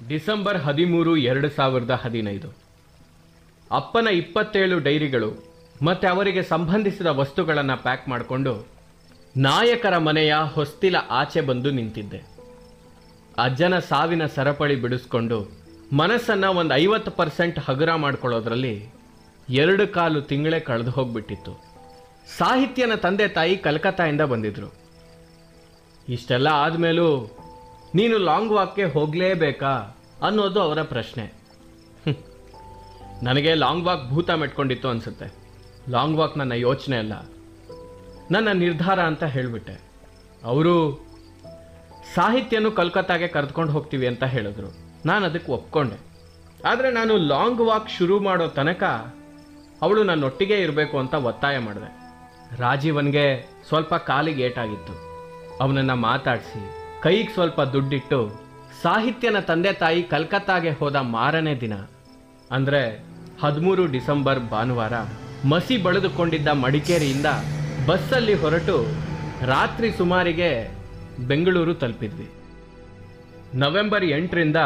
December ಹದಿಮೂರು ಎರಡು ಸಾವಿರದ ಹದಿನೈದು. ಅಪ್ಪನ ಇಪ್ಪತ್ತೇಳು ಡೈರಿಗಳು ಮತ್ತು ಅವರಿಗೆ ಸಂಬಂಧಿಸಿದ ವಸ್ತುಗಳನ್ನು ಪ್ಯಾಕ್ ಮಾಡಿಕೊಂಡು ನಾಯಕರ ಮನೆಯ ಹೊಸ್ತಿಲ ಆಚೆ ಬಂದು ನಿಂತಿದ್ದೆ. ಅಜ್ಜನ ಸಾವಿನ ಸರಪಳಿ ಬಿಡಿಸ್ಕೊಂಡು ಮನಸ್ಸನ್ನು ಒಂದು ಐವತ್ತು ಪರ್ಸೆಂಟ್ ಹಗುರ ಮಾಡ್ಕೊಳ್ಳೋದ್ರಲ್ಲಿ ಎರಡು ಕಾಲು ತಿಂಗಳೇ ಕಳೆದು ಹೋಗ್ಬಿಟ್ಟಿತ್ತು. ಸಾಹಿತ್ಯನ ತಂದೆ ತಾಯಿ ಕಲ್ಕತ್ತಾಯಿಂದ ಬಂದಿದ್ರು. ಇಷ್ಟೆಲ್ಲ ಆದಮೇಲೂ ನೀನು ಲಾಂಗ್ ವಾಕ್ಗೆ ಹೋಗಲೇಬೇಕಾ ಅನ್ನೋದು ಅವರ ಪ್ರಶ್ನೆ. ನನಗೆ ಲಾಂಗ್ ವಾಕ್ ಭೂತ ಮೆಟ್ಕೊಂಡಿತ್ತು ಅನ್ಸುತ್ತೆ. ಲಾಂಗ್ ವಾಕ್ ನನ್ನ ಯೋಚನೆ ಅಲ್ಲ. ನನ್ನ ನಿರ್ಧಾರ ಅಂತ ಹೇಳಿಬಿಟ್ಟೆ. ಅವರು, ಸಾಹಿತ್ಯನು ಕಲ್ಕತ್ತಾಗೆ ಕರೆದುಕೊಂಡು ಹೋಗ್ತೀವಿ ಅಂತ ಹೇಳಿದ್ರು. ನಾನು ಅದಕ್ಕೆ ಒಪ್ಕೊಂಡೆ. ಆದರೆ ನಾನು ಲಾಂಗ್ ವಾಕ್ ಶುರು ಮಾಡೋ ತನಕ ಅವಳು ನನ್ನೊಟ್ಟಿಗೆ ಇರಬೇಕು ಅಂತ ಒತ್ತಾಯ ಮಾಡಿದೆ. ರಾಜೀವನ್ಗೆ ಸ್ವಲ್ಪ ಕಾಲಿಗೆ ಏಟಾಗಿತ್ತು ಅವನನ್ನು ಮಾತಾಡಿಸಿ ಕೈಗೆ ಸ್ವಲ್ಪ ದುಡ್ಡಿಟ್ಟು ಸಾಹಿತ್ಯನ ತಂದೆ ತಾಯಿ ಕಲ್ಕತ್ತಾಗೆ ಹೋದ ಮಾರನೇ ದಿನ. ಅಂದರೆ ಹದಿಮೂರು ಡಿಸೆಂಬರ್ ಭಾನುವಾರ ಮಸಿ ಬಳಿದುಕೊಂಡಿದ್ದ ಮಡಿಕೇರಿಯಿಂದ ಬಸ್ಸಲ್ಲಿ ಹೊರಟು ರಾತ್ರಿ ಸುಮಾರಿಗೆ ಬೆಂಗಳೂರು ತಲುಪಿದ್ವಿ. ನವೆಂಬರ್ ಎಂಟರಿಂದ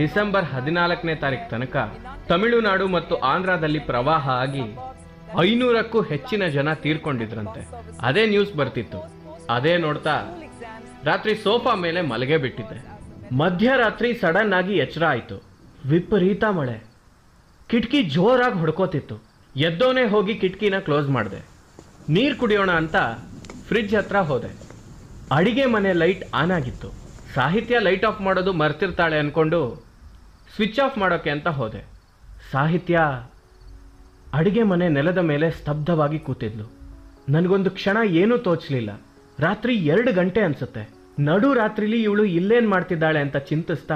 ಡಿಸೆಂಬರ್ ಹದಿನಾಲ್ಕನೇ ತಾರೀಕು ತನಕ ತಮಿಳುನಾಡು ಮತ್ತು ಆಂಧ್ರದಲ್ಲಿ ಪ್ರವಾಹ ಆಗಿ ಐನೂರಕ್ಕೂ ಹೆಚ್ಚಿನ ಜನ ತೀರ್ಕೊಂಡಿದ್ರಂತೆ. ಅದೇ ನ್ಯೂಸ್ ಬರ್ತಿತ್ತು. ಅದೇ ನೋಡ್ತಾ ರಾತ್ರಿ ಸೋಫಾ ಮೇಲೆ ಮಲಗೆ ಬಿಟ್ಟಿದ್ದೆ. ಮಧ್ಯರಾತ್ರಿ ಸಡನ್ ಆಗಿ ಎಚ್ಚರ ಆಯಿತು. ವಿಪರೀತ ಮಳೆ. ಕಿಟಕಿ ಜೋರಾಗಿ ಹೊಡ್ಕೋತಿತ್ತು. ಎದ್ದೋನೆ ಹೋಗಿ ಕಿಟಕಿನ ಕ್ಲೋಸ್ ಮಾಡಿದೆ. ನೀರು ಕುಡಿಯೋಣ ಅಂತ ಫ್ರಿಡ್ಜ್ ಹತ್ರ ಹೋದೆ. ಅಡಿಗೆ ಮನೆ ಲೈಟ್ ಆನ್ ಆಗಿತ್ತು. ಸಾಹಿತ್ಯ ಲೈಟ್ ಆಫ್ ಮಾಡೋದು ಮರ್ತಿರ್ತಾಳೆ ಅನ್ಕೊಂಡು ಸ್ವಿಚ್ ಆಫ್ ಮಾಡೋಕೆ ಅಂತ ಹೋದೆ. ಸಾಹಿತ್ಯ ಅಡಿಗೆ ಮನೆ ನೆಲದ ಮೇಲೆ ಸ್ತಬ್ಧವಾಗಿ ಕೂತಿದ್ಲು. ನನಗೊಂದು ಕ್ಷಣ ಏನೂ ತೋಚಲಿಲ್ಲ. ರಾತ್ರಿ ಎರಡು ಗಂಟೆ ಅನ್ಸುತ್ತೆ. ನಡು ರಾತ್ರಿಲಿ ಇವಳು ಇಲ್ಲೇನ್ ಮಾಡ್ತಿದ್ದಾಳೆ ಅಂತ ಚಿಂತಿಸ್ತಾ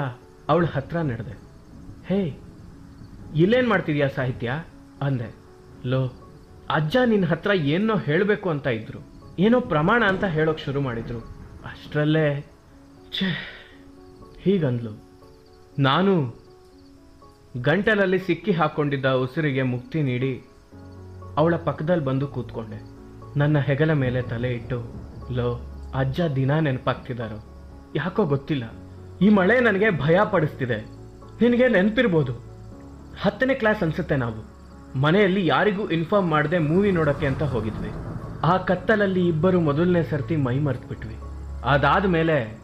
ಅವಳ ಹತ್ರ ನಡೆದೆ. ಹೇ, ಇಲ್ಲೇನು ಮಾಡ್ತಿದ್ಯಾ ಸಾಹಿತ್ಯ? ಅಂದೆ. ಲೋ, ಅಜ್ಜ ನಿನ್ನ ಹತ್ರ ಏನೋ ಹೇಳಬೇಕು ಅಂತ ಇದ್ರು. ಏನೋ ಪ್ರಮಾಣ ಅಂತ ಹೇಳೋಕೆ ಶುರು ಮಾಡಿದ್ರು. ಅಷ್ಟರಲ್ಲೇ, ಛೇ, ಹೀಗಂದ್ಲು. ನಾನು ಗಂಟಲಲ್ಲಿ ಸಿಕ್ಕಿ ಹಾಕೊಂಡಿದ್ದ ಉಸಿರಿಗೆ ಮುಕ್ತಿ ನೀಡಿ ಅವಳ ಪಕ್ಕದಲ್ಲಿ ಬಂದು ಕೂತ್ಕೊಂಡೆ. ನನ್ನ ಹೆಗಲ ಮೇಲೆ ತಲೆ ಇಟ್ಟು, ಲೋ ಅಜ್ಜ ದಿನ ನೆನಪಾಗ್ತಿದಾರೋ ಯಾಕೋ ಗೊತ್ತಿಲ್ಲ. ಈ ಮಳೆ ನನಗೆ ಭಯ ಪಡಿಸ್ತಿದೆ. ನಿನಗೆ ನೆನಪಿರ್ಬೋದು. ಹತ್ತನೇ ಕ್ಲಾಸ್ ಅನ್ಸುತ್ತೆ ನಾವು. ಮನೆಯಲ್ಲಿ ಯಾರಿಗೂ ಇನ್ಫಾರ್ಮ್ ಮಾಡದೆ ಮೂವಿ ನೋಡೋಕ್ಕೆ ಅಂತ ಹೋಗಿದ್ವಿ. ಆ ಕತ್ತಲಲ್ಲಿ ಇಬ್ಬರು ಮೊದಲನೇ ಸರ್ತಿ ಮೈ ಮರೆತ್ಬಿಟ್ವಿ. ಅದಾದ ಮೇಲೆ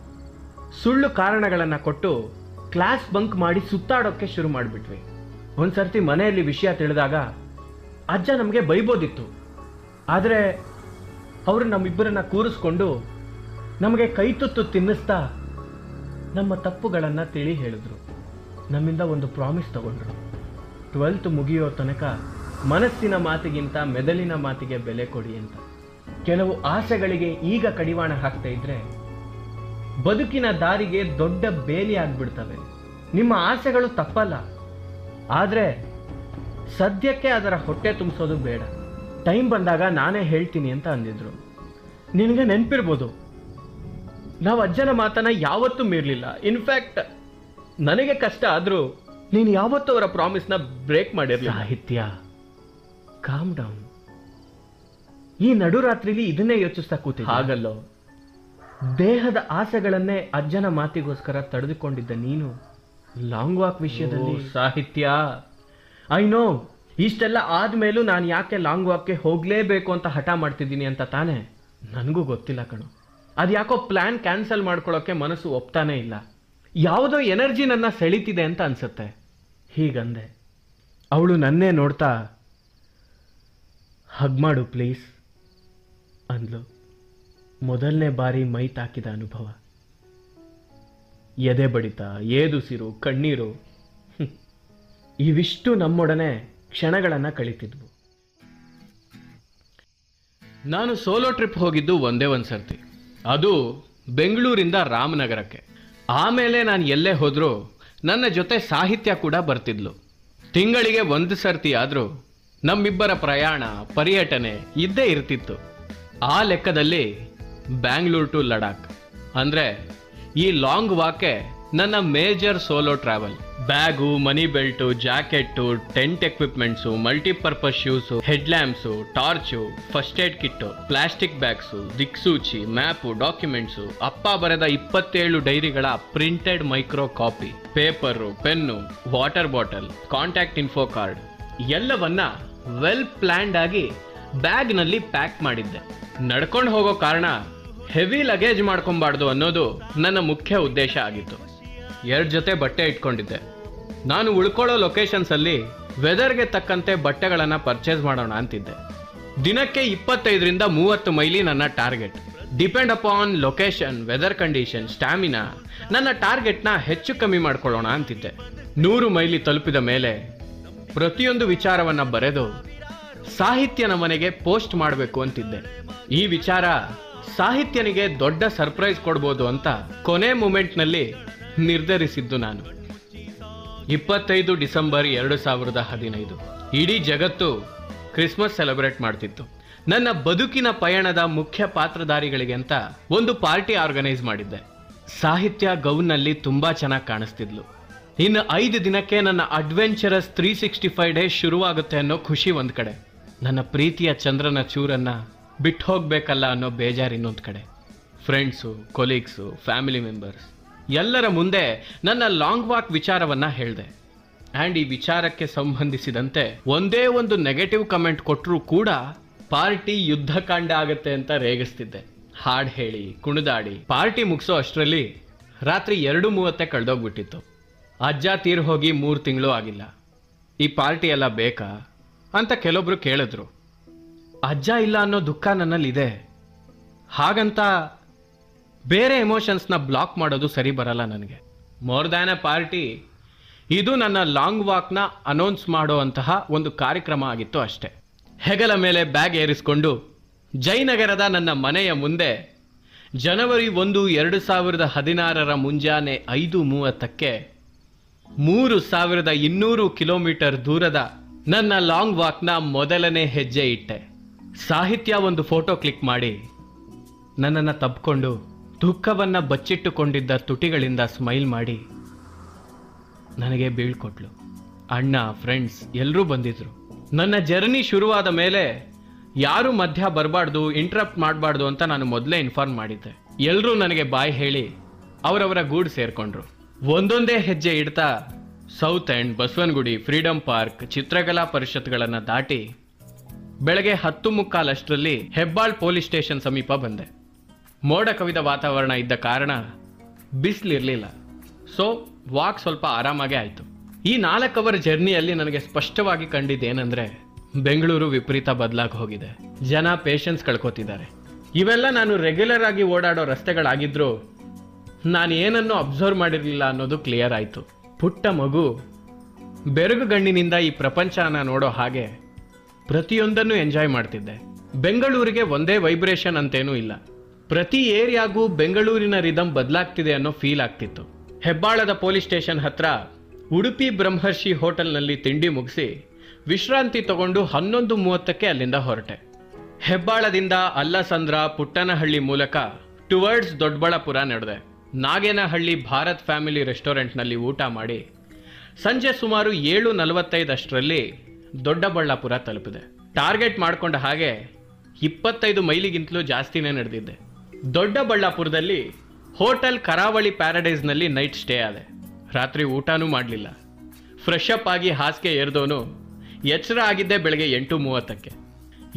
ಸುಳ್ಳು ಕಾರಣಗಳನ್ನು ಕೊಟ್ಟು ಕ್ಲಾಸ್ ಬಂಕ್ ಮಾಡಿ ಸುತ್ತಾಡೋಕ್ಕೆ ಶುರು ಮಾಡಿಬಿಟ್ವಿ. ಒಂದು ಸರ್ತಿ ಮನೆಯಲ್ಲಿ ವಿಷಯ ತಿಳಿದಾಗ ಅಜ್ಜ ನಮಗೆ ಬೈಬೋದಿತ್ತು. ಆದರೆ ಅವರು ನಮ್ಮಿಬ್ಬರನ್ನ ಕೂರಿಸ್ಕೊಂಡು ನಮಗೆ ಕೈತುತ್ತು ತಿನ್ನಿಸ್ತಾ ನಮ್ಮ ತಪ್ಪುಗಳನ್ನು ತಿಳಿ ಹೇಳಿದ್ರು. ನಮ್ಮಿಂದ ಒಂದು ಪ್ರಾಮಿಸ್ ತಗೊಂಡ್ರು. ಟ್ವೆಲ್ತ್ ಮುಗಿಯೋ ತನಕ ಮನಸ್ಸಿನ ಮಾತಿಗಿಂತ ಮೆದಲಿನ ಮಾತಿಗೆ ಬೆಲೆ ಕೊಡಿ ಅಂತ. ಕೆಲವು ಆಸೆಗಳಿಗೆ ಈಗ ಕಡಿವಾಣ ಹಾಕ್ತಾ ಇದ್ರೆ ಬದುಕಿನ ದಾರಿಗೆ ದೊಡ್ಡ ಬೇಲಿ ಆಗ್ಬಿಡ್ತವೆ. ನಿಮ್ಮ ಆಸೆಗಳು ತಪ್ಪಲ್ಲ. ಆದರೆ ಸದ್ಯಕ್ಕೆ ಅದರ ಹೊಟ್ಟೆ ತುಂಬಿಸೋದು ಬೇಡ. ಟೈಮ್ ಬಂದಾಗ ನಾನೇ ಹೇಳ್ತೀನಿ ಅಂತ ಅಂದಿದ್ರು. ನಿನಗೆ ನೆನಪಿರ್ಬೋದು. ನಾವು ಅಜ್ಜನ ಮಾತನ್ನ ಯಾವತ್ತೂ ಮೀರ್ಲಿಲ್ಲ. ಇನ್ಫ್ಯಾಕ್ಟ್ ನನಗೆ ಕಷ್ಟ ಆದರೂ ನೀನು ಯಾವತ್ತೂ ಅವರ ಪ್ರಾಮಿಸ್ನ ಬ್ರೇಕ್ ಮಾಡಿರಲಿಲ್ಲ. ಸಾಹಿತ್ಯ ಕಾಮ್ ಡೌನ್ ಈ ನಡುರಾತ್ರಿಲಿ ಇದನ್ನೇ ಯೋಚಿಸ್ತಾ ಕೂತಿ ಹಾಗಲ್ಲೋ. ದೇಹದ ಆಸೆಗಳನ್ನೇ ಅಜ್ಜನ ಮಾತಿಗೋಸ್ಕರ ತಡೆದುಕೊಂಡಿದ್ದ ನೀನು ಲಾಂಗ್ ವಾಕ್ ವಿಷಯದಲ್ಲಿ. ಸಾಹಿತ್ಯ. ಐ ನೋ ಇಷ್ಟೆಲ್ಲ ಆದ್ಮೇಲೂ ನಾನು ಯಾಕೆ ಲಾಂಗ್ ವಾಕ್ಗೆ ಹೋಗ್ಲೇಬೇಕು ಅಂತ ಹಠ ಮಾಡ್ತಿದ್ದೀನಿ ಅಂತ ತಾನೇ? ನನಗೂ ಗೊತ್ತಿಲ್ಲ ಕಣು. ಅದು ಯಾಕೋ ಪ್ಲಾನ್ ಕ್ಯಾನ್ಸಲ್ ಮಾಡ್ಕೊಳ್ಳೋಕ್ಕೆ ಮನಸ್ಸು ಒಪ್ತಾನೇ ಇಲ್ಲ. ಯಾವುದೋ ಎನರ್ಜಿ ನನ್ನ ಸೆಳೀತಿದೆ ಅಂತ ಅನಿಸುತ್ತೆ. ಹೀಗಂದೆ ಅವಳು ನನ್ನೇ ನೋಡ್ತಾ ಹಗ್ ಮಾಡು ಪ್ಲೀಸ್ ಅಂದ್ಲು. ಮೊದಲನೇ ಬಾರಿ ಮೈ ತಾಕಿದ ಅನುಭವ. ಎದೆ ಬಡಿತ ಏದುಸಿರು ಕಣ್ಣೀರು. ಇವಿಷ್ಟು ನಮ್ಮೊಡನೆ ಕ್ಷಣಗಳನ್ನು ಕಳೀತಿದ್ವು. ನಾನು ಸೋಲೋ ಟ್ರಿಪ್ ಹೋಗಿದ್ದು ಒಂದೇ ಒಂದು ಸರ್ತಿ ಅದು ಬೆಂಗಳೂರಿಂದ ರಾಮನಗರಕ್ಕೆ. ಆಮೇಲೆ ನಾನು ಎಲ್ಲೇ ಹೋದರೂ ನನ್ನ ಜೊತೆ ಸಾಹಿತ್ಯ ಕೂಡ ಬರ್ತಿದ್ಲು. ತಿಂಗಳಿಗೆ ಒಂದು ಸರ್ತಿ ಆದರೂ ನಮ್ಮಿಬ್ಬರ ಪ್ರಯಾಣ, ಪರ್ಯಟನೆ ಇದ್ದೇ ಇರ್ತಿತ್ತು. ಆ ಲೆಕ್ಕದಲ್ಲಿ ಬ್ಯಾಂಗ್ಳೂರ್ ಟು ಲಡಾಖ್. ಅಂದರೆ ಈ ಲಾಂಗ್ ವಾಕೆ ನನ್ನ major solo travel. Bag, money belt, jacket, tent equipments, multipurpose shoes head lamps torch, first aid kit, plastic bags, ದಿಕ್ಸೂಚಿ, ಮ್ಯಾಪು, ಡಾಕ್ಯುಮೆಂಟ್ಸು, ಅಪ್ಪ ಬರೆದ ಇಪ್ಪತ್ತೇಳು ಡೈರಿಗಳ printed micro copy, paper, pen, water bottle, contact info card. ಎಲ್ಲವನ್ನ well planned ಆಗಿ ಬ್ಯಾಗ್ನಲ್ಲಿ pack ಮಾಡಿದ್ದೆ. ನಡ್ಕೊಂಡು ಹೋಗೋ ಕಾರಣ ಹೆವಿ ಲಗೇಜ್ ಮಾಡ್ಕೊಬಾರ್ದು ಅನ್ನೋದು ನನ್ನ ಮುಖ್ಯ ಉದ್ದೇಶ ಆಗಿತ್ತು. ಎರಡು ಜೊತೆ ಬಟ್ಟೆ ಇಟ್ಕೊಂಡಿದ್ದೆ. ನಾನು ಉಳ್ಕೊಳ್ಳೋ ಲೊಕೇಶನ್ಸಲ್ಲಿ ವೆದರ್ಗೆ ತಕ್ಕಂತೆ ಬಟ್ಟೆಗಳನ್ನು ಪರ್ಚೇಸ್ ಮಾಡೋಣ ಅಂತಿದ್ದೆ. ದಿನಕ್ಕೆ ಇಪ್ಪತ್ತೈದರಿಂದ ಮೂವತ್ತು ಮೈಲಿ ನನ್ನ target depend upon location weather condition stamina ನನ್ನ ಟಾರ್ಗೆಟ್ನ ಹೆಚ್ಚು ಕಮ್ಮಿ ಮಾಡ್ಕೊಳ್ಳೋಣ ಅಂತಿದ್ದೆ. ನೂರು ಮೈಲಿ ತಲುಪಿದ ಮೇಲೆ ಪ್ರತಿಯೊಂದು ವಿಚಾರವನ್ನ ಬರೆದು ಸಾಹಿತ್ಯನ ಮನೆಗೆ ಪೋಸ್ಟ್ ಮಾಡಬೇಕು ಅಂತಿದ್ದೆ. ಈ ವಿಚಾರ ಸಾಹಿತ್ಯನಿಗೆ ದೊಡ್ಡ ಸರ್ಪ್ರೈಸ್ ಕೊಡ್ಬೋದು ಅಂತ ಕೊನೆ ಮೂಮೆಂಟ್ನಲ್ಲಿ ನಿರ್ಧರಿಸಿದ್ದು ನಾನು. ಇಪ್ಪತ್ತೈದು ಡಿಸೆಂಬರ್ ಎರಡು ಸಾವಿರದ ಹದಿನೈದು. ಇಡೀ ಜಗತ್ತು ಕ್ರಿಸ್ಮಸ್ ಸೆಲೆಬ್ರೇಟ್ ಮಾಡ್ತಿತ್ತು. ನನ್ನ ಬದುಕಿನ ಪಯಣದ ಮುಖ್ಯ ಪಾತ್ರಧಾರಿಗಳಿಗೆ ಅಂತ ಒಂದು ಪಾರ್ಟಿ ಆರ್ಗನೈಸ್ ಮಾಡಿದ್ದೆ. ಸಾಹಿತ್ಯ ಗೌನ್ನಲ್ಲಿ ತುಂಬಾ ಚೆನ್ನಾಗಿ ಕಾಣಿಸ್ತಿದ್ಲು. ಇನ್ನು ಐದು ದಿನಕ್ಕೆ ನನ್ನ adventurous three sixty five days ಶುರುವಾಗುತ್ತೆ ಅನ್ನೋ ಖುಷಿ ಒಂದ್ ಕಡೆ. ನನ್ನ ಪ್ರೀತಿಯ ಚಂದ್ರನ ಚೂರನ್ನ ಬಿಟ್ಟು ಹೋಗಬೇಕಲ್ಲ ಅನ್ನೋ ಬೇಜಾರು ಇನ್ನೊಂದು ಕಡೆ. ಫ್ರೆಂಡ್ಸು ಕೊಲೀಗ್ಸು ಫ್ಯಾಮಿಲಿ ಮೆಂಬರ್ಸ್ ಎಲ್ಲರ ಮುಂದೆ ನನ್ನ ಲಾಂಗ್ ವಾಕ್ ವಿಚಾರವನ್ನ ಹೇಳಿದೆ. ಆ್ಯಂಡ್ ಈ ವಿಚಾರಕ್ಕೆ ಸಂಬಂಧಿಸಿದಂತೆ ಒಂದೇ ಒಂದು ನೆಗೆಟಿವ್ ಕಮೆಂಟ್ ಕೊಟ್ಟರೂ ಕೂಡ ಪಾರ್ಟಿ ಯುದ್ಧಕಾಂಡ ಆಗುತ್ತೆ ಅಂತ ರೇಗಿಸ್ತಿದ್ದೆ. ಹಾಡು ಹೇಳಿ, ಕುಣಿದಾಡಿ. ಪಾರ್ಟಿ ಮುಗಿಸೋ ಅಷ್ಟರಲ್ಲಿ ರಾತ್ರಿ ಎರಡು ಮೂವತ್ತೆ ಕಳೆದೋಗ್ಬಿಟ್ಟಿತ್ತು. ಅಜ್ಜ ತೀರ್ ಹೋಗಿ ಮೂರು ತಿಂಗಳು ಆಗಿಲ್ಲ. ಈ ಪಾರ್ಟಿ ಎಲ್ಲ ಬೇಕಾ ಅಂತ ಕೆಲವೊಬ್ರು ಕೇಳಿದ್ರು. ಅಜ್ಜ ಇಲ್ಲ ಅನ್ನೋ ದುಃಖ ನನ್ನಲ್ಲಿದೆ. ಹಾಗಂತ ಬೇರೆ ಎಮೋಷನ್ಸ್ನ ಬ್ಲಾಕ್ ಮಾಡೋದು ಸರಿ ಬರಲ್ಲ ನನಗೆ. ಮೋರ್ ದ್ಯಾನ್ ಎ ಪಾರ್ಟಿ ಇದು ನನ್ನ ಲಾಂಗ್ ವಾಕ್ನ ಅನೌನ್ಸ್ ಮಾಡುವಂತಹ ಒಂದು ಕಾರ್ಯಕ್ರಮ ಆಗಿತ್ತು ಅಷ್ಟೆ. ಹೆಗಲ ಮೇಲೆ ಬ್ಯಾಗ್ ಏರಿಸಿಕೊಂಡು ಜಯನಗರದ ನನ್ನ ಮನೆಯ ಮುಂದೆ, ಜನವರಿ ಒಂದು, ಎರಡು ಸಾವಿರದ ಹದಿನಾರರ ಮುಂಜಾನೆ ಐದು ಮೂವತ್ತಕ್ಕೆ, ಮೂರು ಸಾವಿರದ ಇನ್ನೂರು ಕಿಲೋಮೀಟರ್ ದೂರದ ನನ್ನ ಲಾಂಗ್ ವಾಕ್ನ ಮೊದಲನೇ ಹೆಜ್ಜೆ ಇಟ್ಟೆ. ಸಾಹಿತ್ಯ ಒಂದು ಫೋಟೋ ಕ್ಲಿಕ್ ಮಾಡಿ, ನನ್ನನ್ನು ತಬ್ಕೊಂಡು ದುಃಖವನ್ನು ಬಚ್ಚಿಟ್ಟುಕೊಂಡಿದ್ದ ತುಟಿಗಳಿಂದ ಸ್ಮೈಲ್ ಮಾಡಿ. ನನಗೆ ಬೀಳ್ಕೊಟ್ಲು ಅಣ್ಣ ಫ್ರೆಂಡ್ಸ್ ಎಲ್ಲರೂ ಬಂದಿದ್ರು. ನನ್ನ ಜರ್ನಿ ಶುರುವಾದ ಮೇಲೆ ಯಾರು ಮಧ್ಯ ಬರಬಾರ್ದು ಇಂಟ್ರಪ್ಟ್ ಮಾಡಬಾರ್ದು ಅಂತ ನಾನು ಮೊದಲೇ ಇನ್ಫಾರ್ಮ್ ಮಾಡಿದ್ದೆ. ಎಲ್ಲರೂ ನನಗೆ ಬಾಯ್ ಹೇಳಿ ಅವರವರ ಗೂಡು ಸೇರಿಕೊಂಡ್ರು. ಒಂದೊಂದೇ ಹೆಜ್ಜೆ ಇಡ್ತಾ ಸೌತ್ ಎಂಡ್ ಬಸವನಗುಡಿ ಫ್ರೀಡಂ ಪಾರ್ಕ್ ಚಿತ್ರಕಲಾ ಪರಿಷತ್ಗಳನ್ನು ದಾಟಿ ಬೆಳಗ್ಗೆ ಹತ್ತು ಮುಕ್ಕಾಲಷ್ಟರಲ್ಲಿ ಹೆಬ್ಬಾಳ್ ಪೊಲೀಸ್ ಸ್ಟೇಷನ್ ಸಮೀಪ ಬಂದೆ. ಮೋಡ ಕವಿದ ವಾತಾವರಣ ಇದ್ದ ಕಾರಣ ಬಿಸಿಲಿರಲಿಲ್ಲ. ಸೊ ವಾಕ್ ಸ್ವಲ್ಪ ಆರಾಮಾಗೇ ಆಯಿತು. ಈ ನಾಲ್ಕು ಅವರ್ ಜರ್ನಿಯಲ್ಲಿ ನನಗೆ ಸ್ಪಷ್ಟವಾಗಿ ಕಂಡಿದ್ದೇನೆಂದ್ರೆ ಬೆಂಗಳೂರು ವಿಪರೀತ ಬದಲಾಗಿ ಹೋಗಿದೆ. ಜನ ಪೇಷನ್ಸ್ ಕಳ್ಕೊತಿದ್ದಾರೆ. ಇವೆಲ್ಲ ನಾನು ರೆಗ್ಯುಲರ್ ಆಗಿ ಓಡಾಡೋ ರಸ್ತೆಗಳಾಗಿದ್ದರೂ ನಾನು ಏನನ್ನು ಅಬ್ಸರ್ವ್ ಮಾಡಿರಲಿಲ್ಲ ಅನ್ನೋದು ಕ್ಲಿಯರ್ ಆಯಿತು. ಪುಟ್ಟ ಮಗು ಬೆರಗು ಗಣ್ಣಿನಿಂದ ಈ ಪ್ರಪಂಚನ ನೋಡೋ ಹಾಗೆ ಪ್ರತಿಯೊಂದನ್ನು ಎಂಜಾಯ್ ಮಾಡ್ತಿದ್ದೆ. ಬೆಂಗಳೂರಿಗೆ ಒಂದೇ ವೈಬ್ರೇಷನ್ ಅಂತೇನೂ ಇಲ್ಲ. ಪ್ರತಿ ಏರಿಯಾಗೂ ಬೆಂಗಳೂರಿನ ರಿದಮ್ ಬದಲಾಗ್ತಿದೆ ಅನ್ನೋ ಫೀಲ್ ಆಗ್ತಿತ್ತು. ಹೆಬ್ಬಾಳದ ಪೊಲೀಸ್ ಸ್ಟೇಷನ್ ಹತ್ರ ಉಡುಪಿ ಬ್ರಹ್ಮರ್ಷಿ ಹೋಟೆಲ್ನಲ್ಲಿ ತಿಂಡಿ ಮುಗಿಸಿ ವಿಶ್ರಾಂತಿ ತಗೊಂಡು ಹನ್ನೊಂದು ಮೂವತ್ತಕ್ಕೆ ಅಲ್ಲಿಂದ ಹೊರಟೆ. ಹೆಬ್ಬಾಳದಿಂದ ಅಲ್ಲಸಂದ್ರ ಪುಟ್ಟನಹಳ್ಳಿ ಮೂಲಕ ಟುವರ್ಡ್ಸ್ ದೊಡ್ಡಬಳ್ಳಾಪುರ ನಡೆದೆ. ನಾಗೇನಹಳ್ಳಿ ಭಾರತ್ ಫ್ಯಾಮಿಲಿ ರೆಸ್ಟೋರೆಂಟ್ನಲ್ಲಿ ಊಟ ಮಾಡಿ ಸಂಜೆ ಸುಮಾರು ಏಳು ನಲವತ್ತೈದಷ್ಟರಲ್ಲಿ ದೊಡ್ಡಬಳ್ಳಾಪುರ ತಲುಪಿದೆ. ಟಾರ್ಗೆಟ್ ಮಾಡಿಕೊಂಡ ಹಾಗೆ ಇಪ್ಪತ್ತೈದು ಮೈಲಿಗಿಂತಲೂ ಜಾಸ್ತಿನೇ ನಡೆದಿದ್ದೆ. ದೊಡ್ಡಬಳ್ಳಾಪುರದಲ್ಲಿ ಹೋಟೆಲ್ ಕರಾವಳಿ ಪ್ಯಾರಡೈಸ್ನಲ್ಲಿ ನೈಟ್ ಸ್ಟೇ ಆದೆ. ರಾತ್ರಿ ಊಟನೂ ಮಾಡಲಿಲ್ಲ. ಫ್ರೆಶ್ ಅಪ್ ಆಗಿ ಹಾಸಿಗೆ ಎರೆದವನು ಎಚ್ಚರ ಆಗಿದ್ದೆ ಬೆಳಗ್ಗೆ ಎಂಟು ಮೂವತ್ತಕ್ಕೆ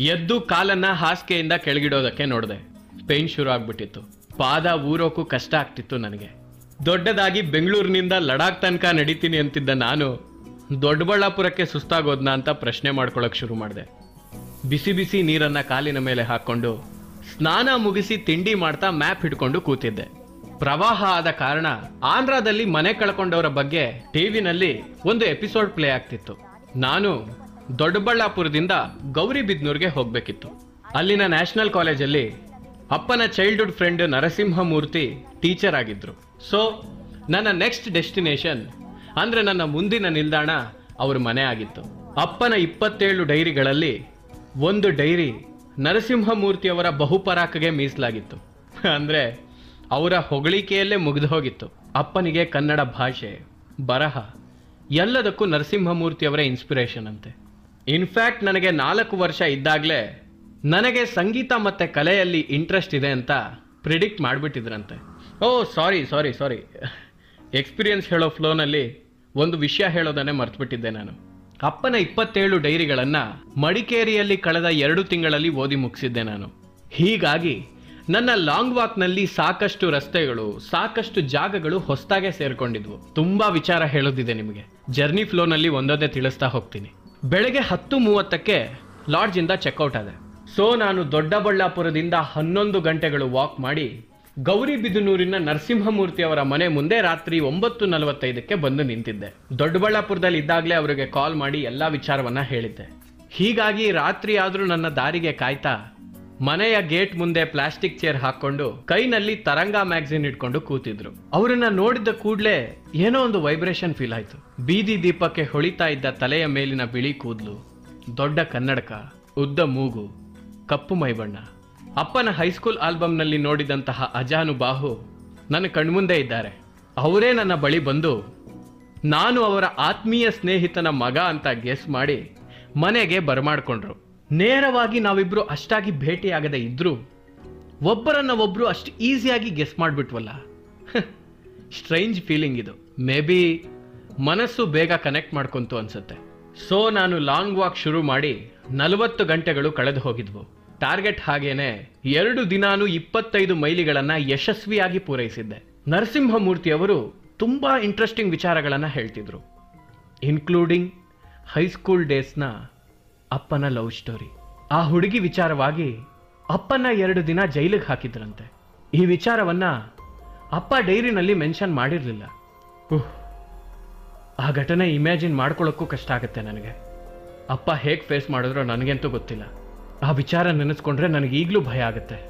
ಎದ್ದು ಕಾಲನ್ನು ಹಾಸಿಗೆಯಿಂದ ಕೆಳಗಿಡೋದಕ್ಕೆ ನೋಡಿದೆ. ಪೇನ್ ಶುರು ಆಗ್ಬಿಟ್ಟಿತ್ತು. ಪಾದ ಊರೋಕ್ಕೂ ಕಷ್ಟ ಆಗ್ತಿತ್ತು ನನಗೆ. ದೊಡ್ಡದಾಗಿ ಬೆಂಗಳೂರಿನಿಂದ ಲಡಾಖ್ ತನಕ ನಡೀತೀನಿ ಅಂತಿದ್ದ ನಾನು ದೊಡ್ಡಬಳ್ಳಾಪುರಕ್ಕೆ ಸುಸ್ತಾಗೋದ್ನಾ ಅಂತ ಪ್ರಶ್ನೆ ಮಾಡ್ಕೊಳ್ಳೋಕೆ ಶುರು ಮಾಡಿದೆ. ಬಿಸಿ ಬಿಸಿ ನೀರನ್ನು ಕಾಲಿನ ಮೇಲೆ ಹಾಕೊಂಡು ಸ್ನಾನ ಮುಗಿಸಿ ತಿಂಡಿ ಮಾಡ್ತಾ ಮ್ಯಾಪ್ ಹಿಡ್ಕೊಂಡು ಕೂತಿದ್ದೆ. ಪ್ರವಾಹ ಆದ ಕಾರಣ ಆಂಧ್ರದಲ್ಲಿ ಮನೆ ಕಳ್ಕೊಂಡವರ ಬಗ್ಗೆ ಟಿವಿನಲ್ಲಿ ಒಂದು ಎಪಿಸೋಡ್ ಪ್ಲೇ ಆಗ್ತಿತ್ತು. ನಾನು ದೊಡ್ಡಬಳ್ಳಾಪುರದಿಂದ ಗೌರಿಬಿದ್ನೂರ್ಗೆ ಹೋಗಬೇಕಿತ್ತು. ಅಲ್ಲಿನ ನ್ಯಾಷನಲ್ ಕಾಲೇಜಲ್ಲಿ ಅಪ್ಪನ ಚೈಲ್ಡ್ಹುಡ್ ಫ್ರೆಂಡ್ ನರಸಿಂಹಮೂರ್ತಿ ಟೀಚರ್ ಆಗಿದ್ರು. ಸೊ ನನ್ನ ನೆಕ್ಸ್ಟ್ ಡೆಸ್ಟಿನೇಷನ್ ಅಂದ್ರೆ ನನ್ನ ಮುಂದಿನ ನಿಲ್ದಾಣ ಅವ್ರ ಮನೆ ಆಗಿತ್ತು. ಅಪ್ಪನ ಇಪ್ಪತ್ತೇಳು ಡೈರಿಗಳಲ್ಲಿ ಒಂದು ಡೈರಿ ನರಸಿಂಹಮೂರ್ತಿಯವರ ಬಹುಪರಾಕಗೆ ಮೀಸಲಾಗಿತ್ತು. ಅಂದರೆ ಅವರ ಹೊಗಳಿಕೆಯಲ್ಲೇ ಮುಗಿದು ಹೋಗಿತ್ತು. ಅಪ್ಪನಿಗೆ ಕನ್ನಡ ಭಾಷೆ, ಬರಹ, ಎಲ್ಲದಕ್ಕೂ ನರಸಿಂಹಮೂರ್ತಿಯವರ ಇನ್ಸ್ಪಿರೇಷನ್ ಅಂತೆ. ಇನ್ಫ್ಯಾಕ್ಟ್ ನನಗೆ ನಾಲ್ಕು ವರ್ಷ ಇದ್ದಾಗಲೇ ನನಗೆ ಸಂಗೀತ ಮತ್ತು ಕಲೆಯಲ್ಲಿ ಇಂಟ್ರೆಸ್ಟ್ ಇದೆ ಅಂತ ಪ್ರಿಡಿಕ್ಟ್ ಮಾಡಿಬಿಟ್ಟಿದ್ರಂತೆ. ಓ ಸಾರಿ ಸಾರಿ ಸಾರಿ ಎಕ್ಸ್ಪೀರಿಯನ್ಸ್ ಹೇಳೋ ಫ್ಲೋನಲ್ಲಿ ಒಂದು ವಿಷಯ ಹೇಳೋದನ್ನೇ ಮರ್ತ್ಬಿಟ್ಟಿದ್ದೆ ನಾನು. ಅಪ್ಪನ ಇಪ್ಪತ್ತೇಳು ಡೈರಿಗಳನ್ನು ಮಡಿಕೇರಿಯಲ್ಲಿ ಕಳೆದ ಎರಡು ತಿಂಗಳಲ್ಲಿ ಓದಿ ಮುಗಿಸಿದ್ದೆ ನಾನು. ಹೀಗಾಗಿ ನನ್ನ ಲಾಂಗ್ ವಾಕ್ನಲ್ಲಿ ಸಾಕಷ್ಟು ರಸ್ತೆಗಳು, ಸಾಕಷ್ಟು ಜಾಗಗಳು ಹೊಸದಾಗೆ ಸೇರ್ಕೊಂಡಿದ್ವು. ತುಂಬಾ ವಿಚಾರ ಹೇಳೋದಿದೆ ನಿಮಗೆ. ಜರ್ನಿ ಫ್ಲೋನಲ್ಲಿ ಒಂದೊಂದೇ ತಿಳಿಸ್ತಾ ಹೋಗ್ತೀನಿ. ಬೆಳಗ್ಗೆ ಹತ್ತು ಮೂವತ್ತಕ್ಕೆ ಲಾಡ್ಜಿಂದ ಚೆಕ್ಔಟ್ ಆದೆ. ಸೊ ನಾನು ದೊಡ್ಡಬಳ್ಳಾಪುರದಿಂದ ಹನ್ನೊಂದು ಗಂಟೆಗಳು ವಾಕ್ ಮಾಡಿ ಗೌರಿಬಿದನೂರಿನ ನರಸಿಂಹಮೂರ್ತಿ ಅವರ ಮನೆ ಮುಂದೆ ರಾತ್ರಿ ಒಂಬತ್ತು ನಲವತ್ತೈದಕ್ಕೆ ಬಂದು ನಿಂತಿದ್ದೆ. ದೊಡ್ಡಬಳ್ಳಾಪುರದಲ್ಲಿ ಇದ್ದಾಗಲೇ ಅವರಿಗೆ ಕಾಲ್ ಮಾಡಿ ಎಲ್ಲ ವಿಚಾರವನ್ನ ಹೇಳಿದ್ದೆ. ಹೀಗಾಗಿ ರಾತ್ರಿ ಆದರೂ ನನ್ನ ದಾರಿಗೆ ಕಾಯ್ತಾ ಮನೆಯ ಗೇಟ್ ಮುಂದೆ ಪ್ಲಾಸ್ಟಿಕ್ ಚೇರ್ ಹಾಕೊಂಡು ಕೈನಲ್ಲಿ ತರಂಗ ಮ್ಯಾಗ್ಝಿನ್ ಇಟ್ಕೊಂಡು ಕೂತಿದ್ರು. ಅವರನ್ನ ನೋಡಿದ ಕೂಡಲೇ ಏನೋ ಒಂದು ವೈಬ್ರೇಷನ್ ಫೀಲ್ ಆಯ್ತು. ಬೀದಿ ದೀಪಕ್ಕೆ ಹೊಳಿತಾ ಇದ್ದ ತಲೆಯ ಮೇಲಿನ ಬಿಳಿ ಕೂದಲು, ದೊಡ್ಡ ಕನ್ನಡಕ, ಉದ್ದ ಮೂಗು, ಕಪ್ಪು ಮೈಬಣ್ಣ. ಅಪ್ಪನ ಹೈಸ್ಕೂಲ್ ಆಲ್ಬಮ್ನಲ್ಲಿ ನೋಡಿದಂತಹ ಅಜಾನುಬಾಹು ನನ್ನ ಕಣ್ಮುಂದೆ ಇದ್ದಾರೆ. ಅವರೇ ನನ್ನ ಬಳಿ ಬಂದು, ನಾನು ಅವರ ಆತ್ಮೀಯ ಸ್ನೇಹಿತನ ಮಗ ಅಂತ ಗೆಸ್ ಮಾಡಿ ಮನೆಗೆ ಬರಮಾಡ್ಕೊಂಡ್ರು. ನೇರವಾಗಿ ನಾವಿಬ್ರು ಅಷ್ಟಾಗಿ ಭೇಟಿಯಾಗದೆ ಇದ್ರು, ಒಬ್ಬರನ್ನ ಒಬ್ರು ಅಷ್ಟು ಈಸಿಯಾಗಿ ಗೆಸ್ ಮಾಡಿಬಿಟ್ವಲ್ಲ. ಸ್ಟ್ರೇಂಜ್ ಫೀಲಿಂಗ್ ಇದು. ಮೇ ಬಿ ಮನಸ್ಸು ಬೇಗ ಕನೆಕ್ಟ್ ಮಾಡ್ಕೊಂತು ಅನ್ಸುತ್ತೆ. ಸೊ, ನಾನು ಲಾಂಗ್ ವಾಕ್ ಶುರು ಮಾಡಿ ನಲವತ್ತು ಗಂಟೆಗಳು ಕಳೆದು ಹೋಗಿದ್ವು. ಟಾರ್ಗೆಟ್ ಹಾಗೇನೆ ಎರಡು ದಿನಾನು ಇಪ್ಪತ್ತೈದು ಮೈಲಿಗಳನ್ನು ಯಶಸ್ವಿಯಾಗಿ ಪೂರೈಸಿದ್ದೆ. ನರಸಿಂಹಮೂರ್ತಿ ಅವರು ತುಂಬಾ ಇಂಟ್ರೆಸ್ಟಿಂಗ್ ವಿಚಾರಗಳನ್ನ ಹೇಳ್ತಿದ್ರು. ಇನ್ಕ್ಲೂಡಿಂಗ್ ಹೈಸ್ಕೂಲ್ ಡೇಸ್ನ ಅಪ್ಪನ ಲವ್ ಸ್ಟೋರಿ ಆ ಹುಡುಗಿ ವಿಚಾರವಾಗಿ ಅಪ್ಪನ ಎರಡು ದಿನ ಜೈಲಿಗೆ ಹಾಕಿದ್ರಂತೆ. ಈ ವಿಚಾರವನ್ನ ಅಪ್ಪ ಡೈರಿನಲ್ಲಿ ಮೆನ್ಷನ್ ಮಾಡಿರಲಿಲ್ಲ. ಆ ಘಟನೆ ಇಮ್ಯಾಜಿನ್ ಮಾಡ್ಕೊಳ್ಳೋಕ್ಕೂ ಕಷ್ಟ ಆಗುತ್ತೆ ನನಗೆ. ಅಪ್ಪ ಹೇಗೆ ಫೇಸ್ ಮಾಡಿದ್ರೋ ನನಗಂತೂ ಗೊತ್ತಿಲ್ಲ. ಆ ವಿಚಾರ ನೆನೆಸ್ಕೊಂಡ್ರೆ ನನಗೆ ಈಗಲೂ ಭಯ ಆಗುತ್ತೆ.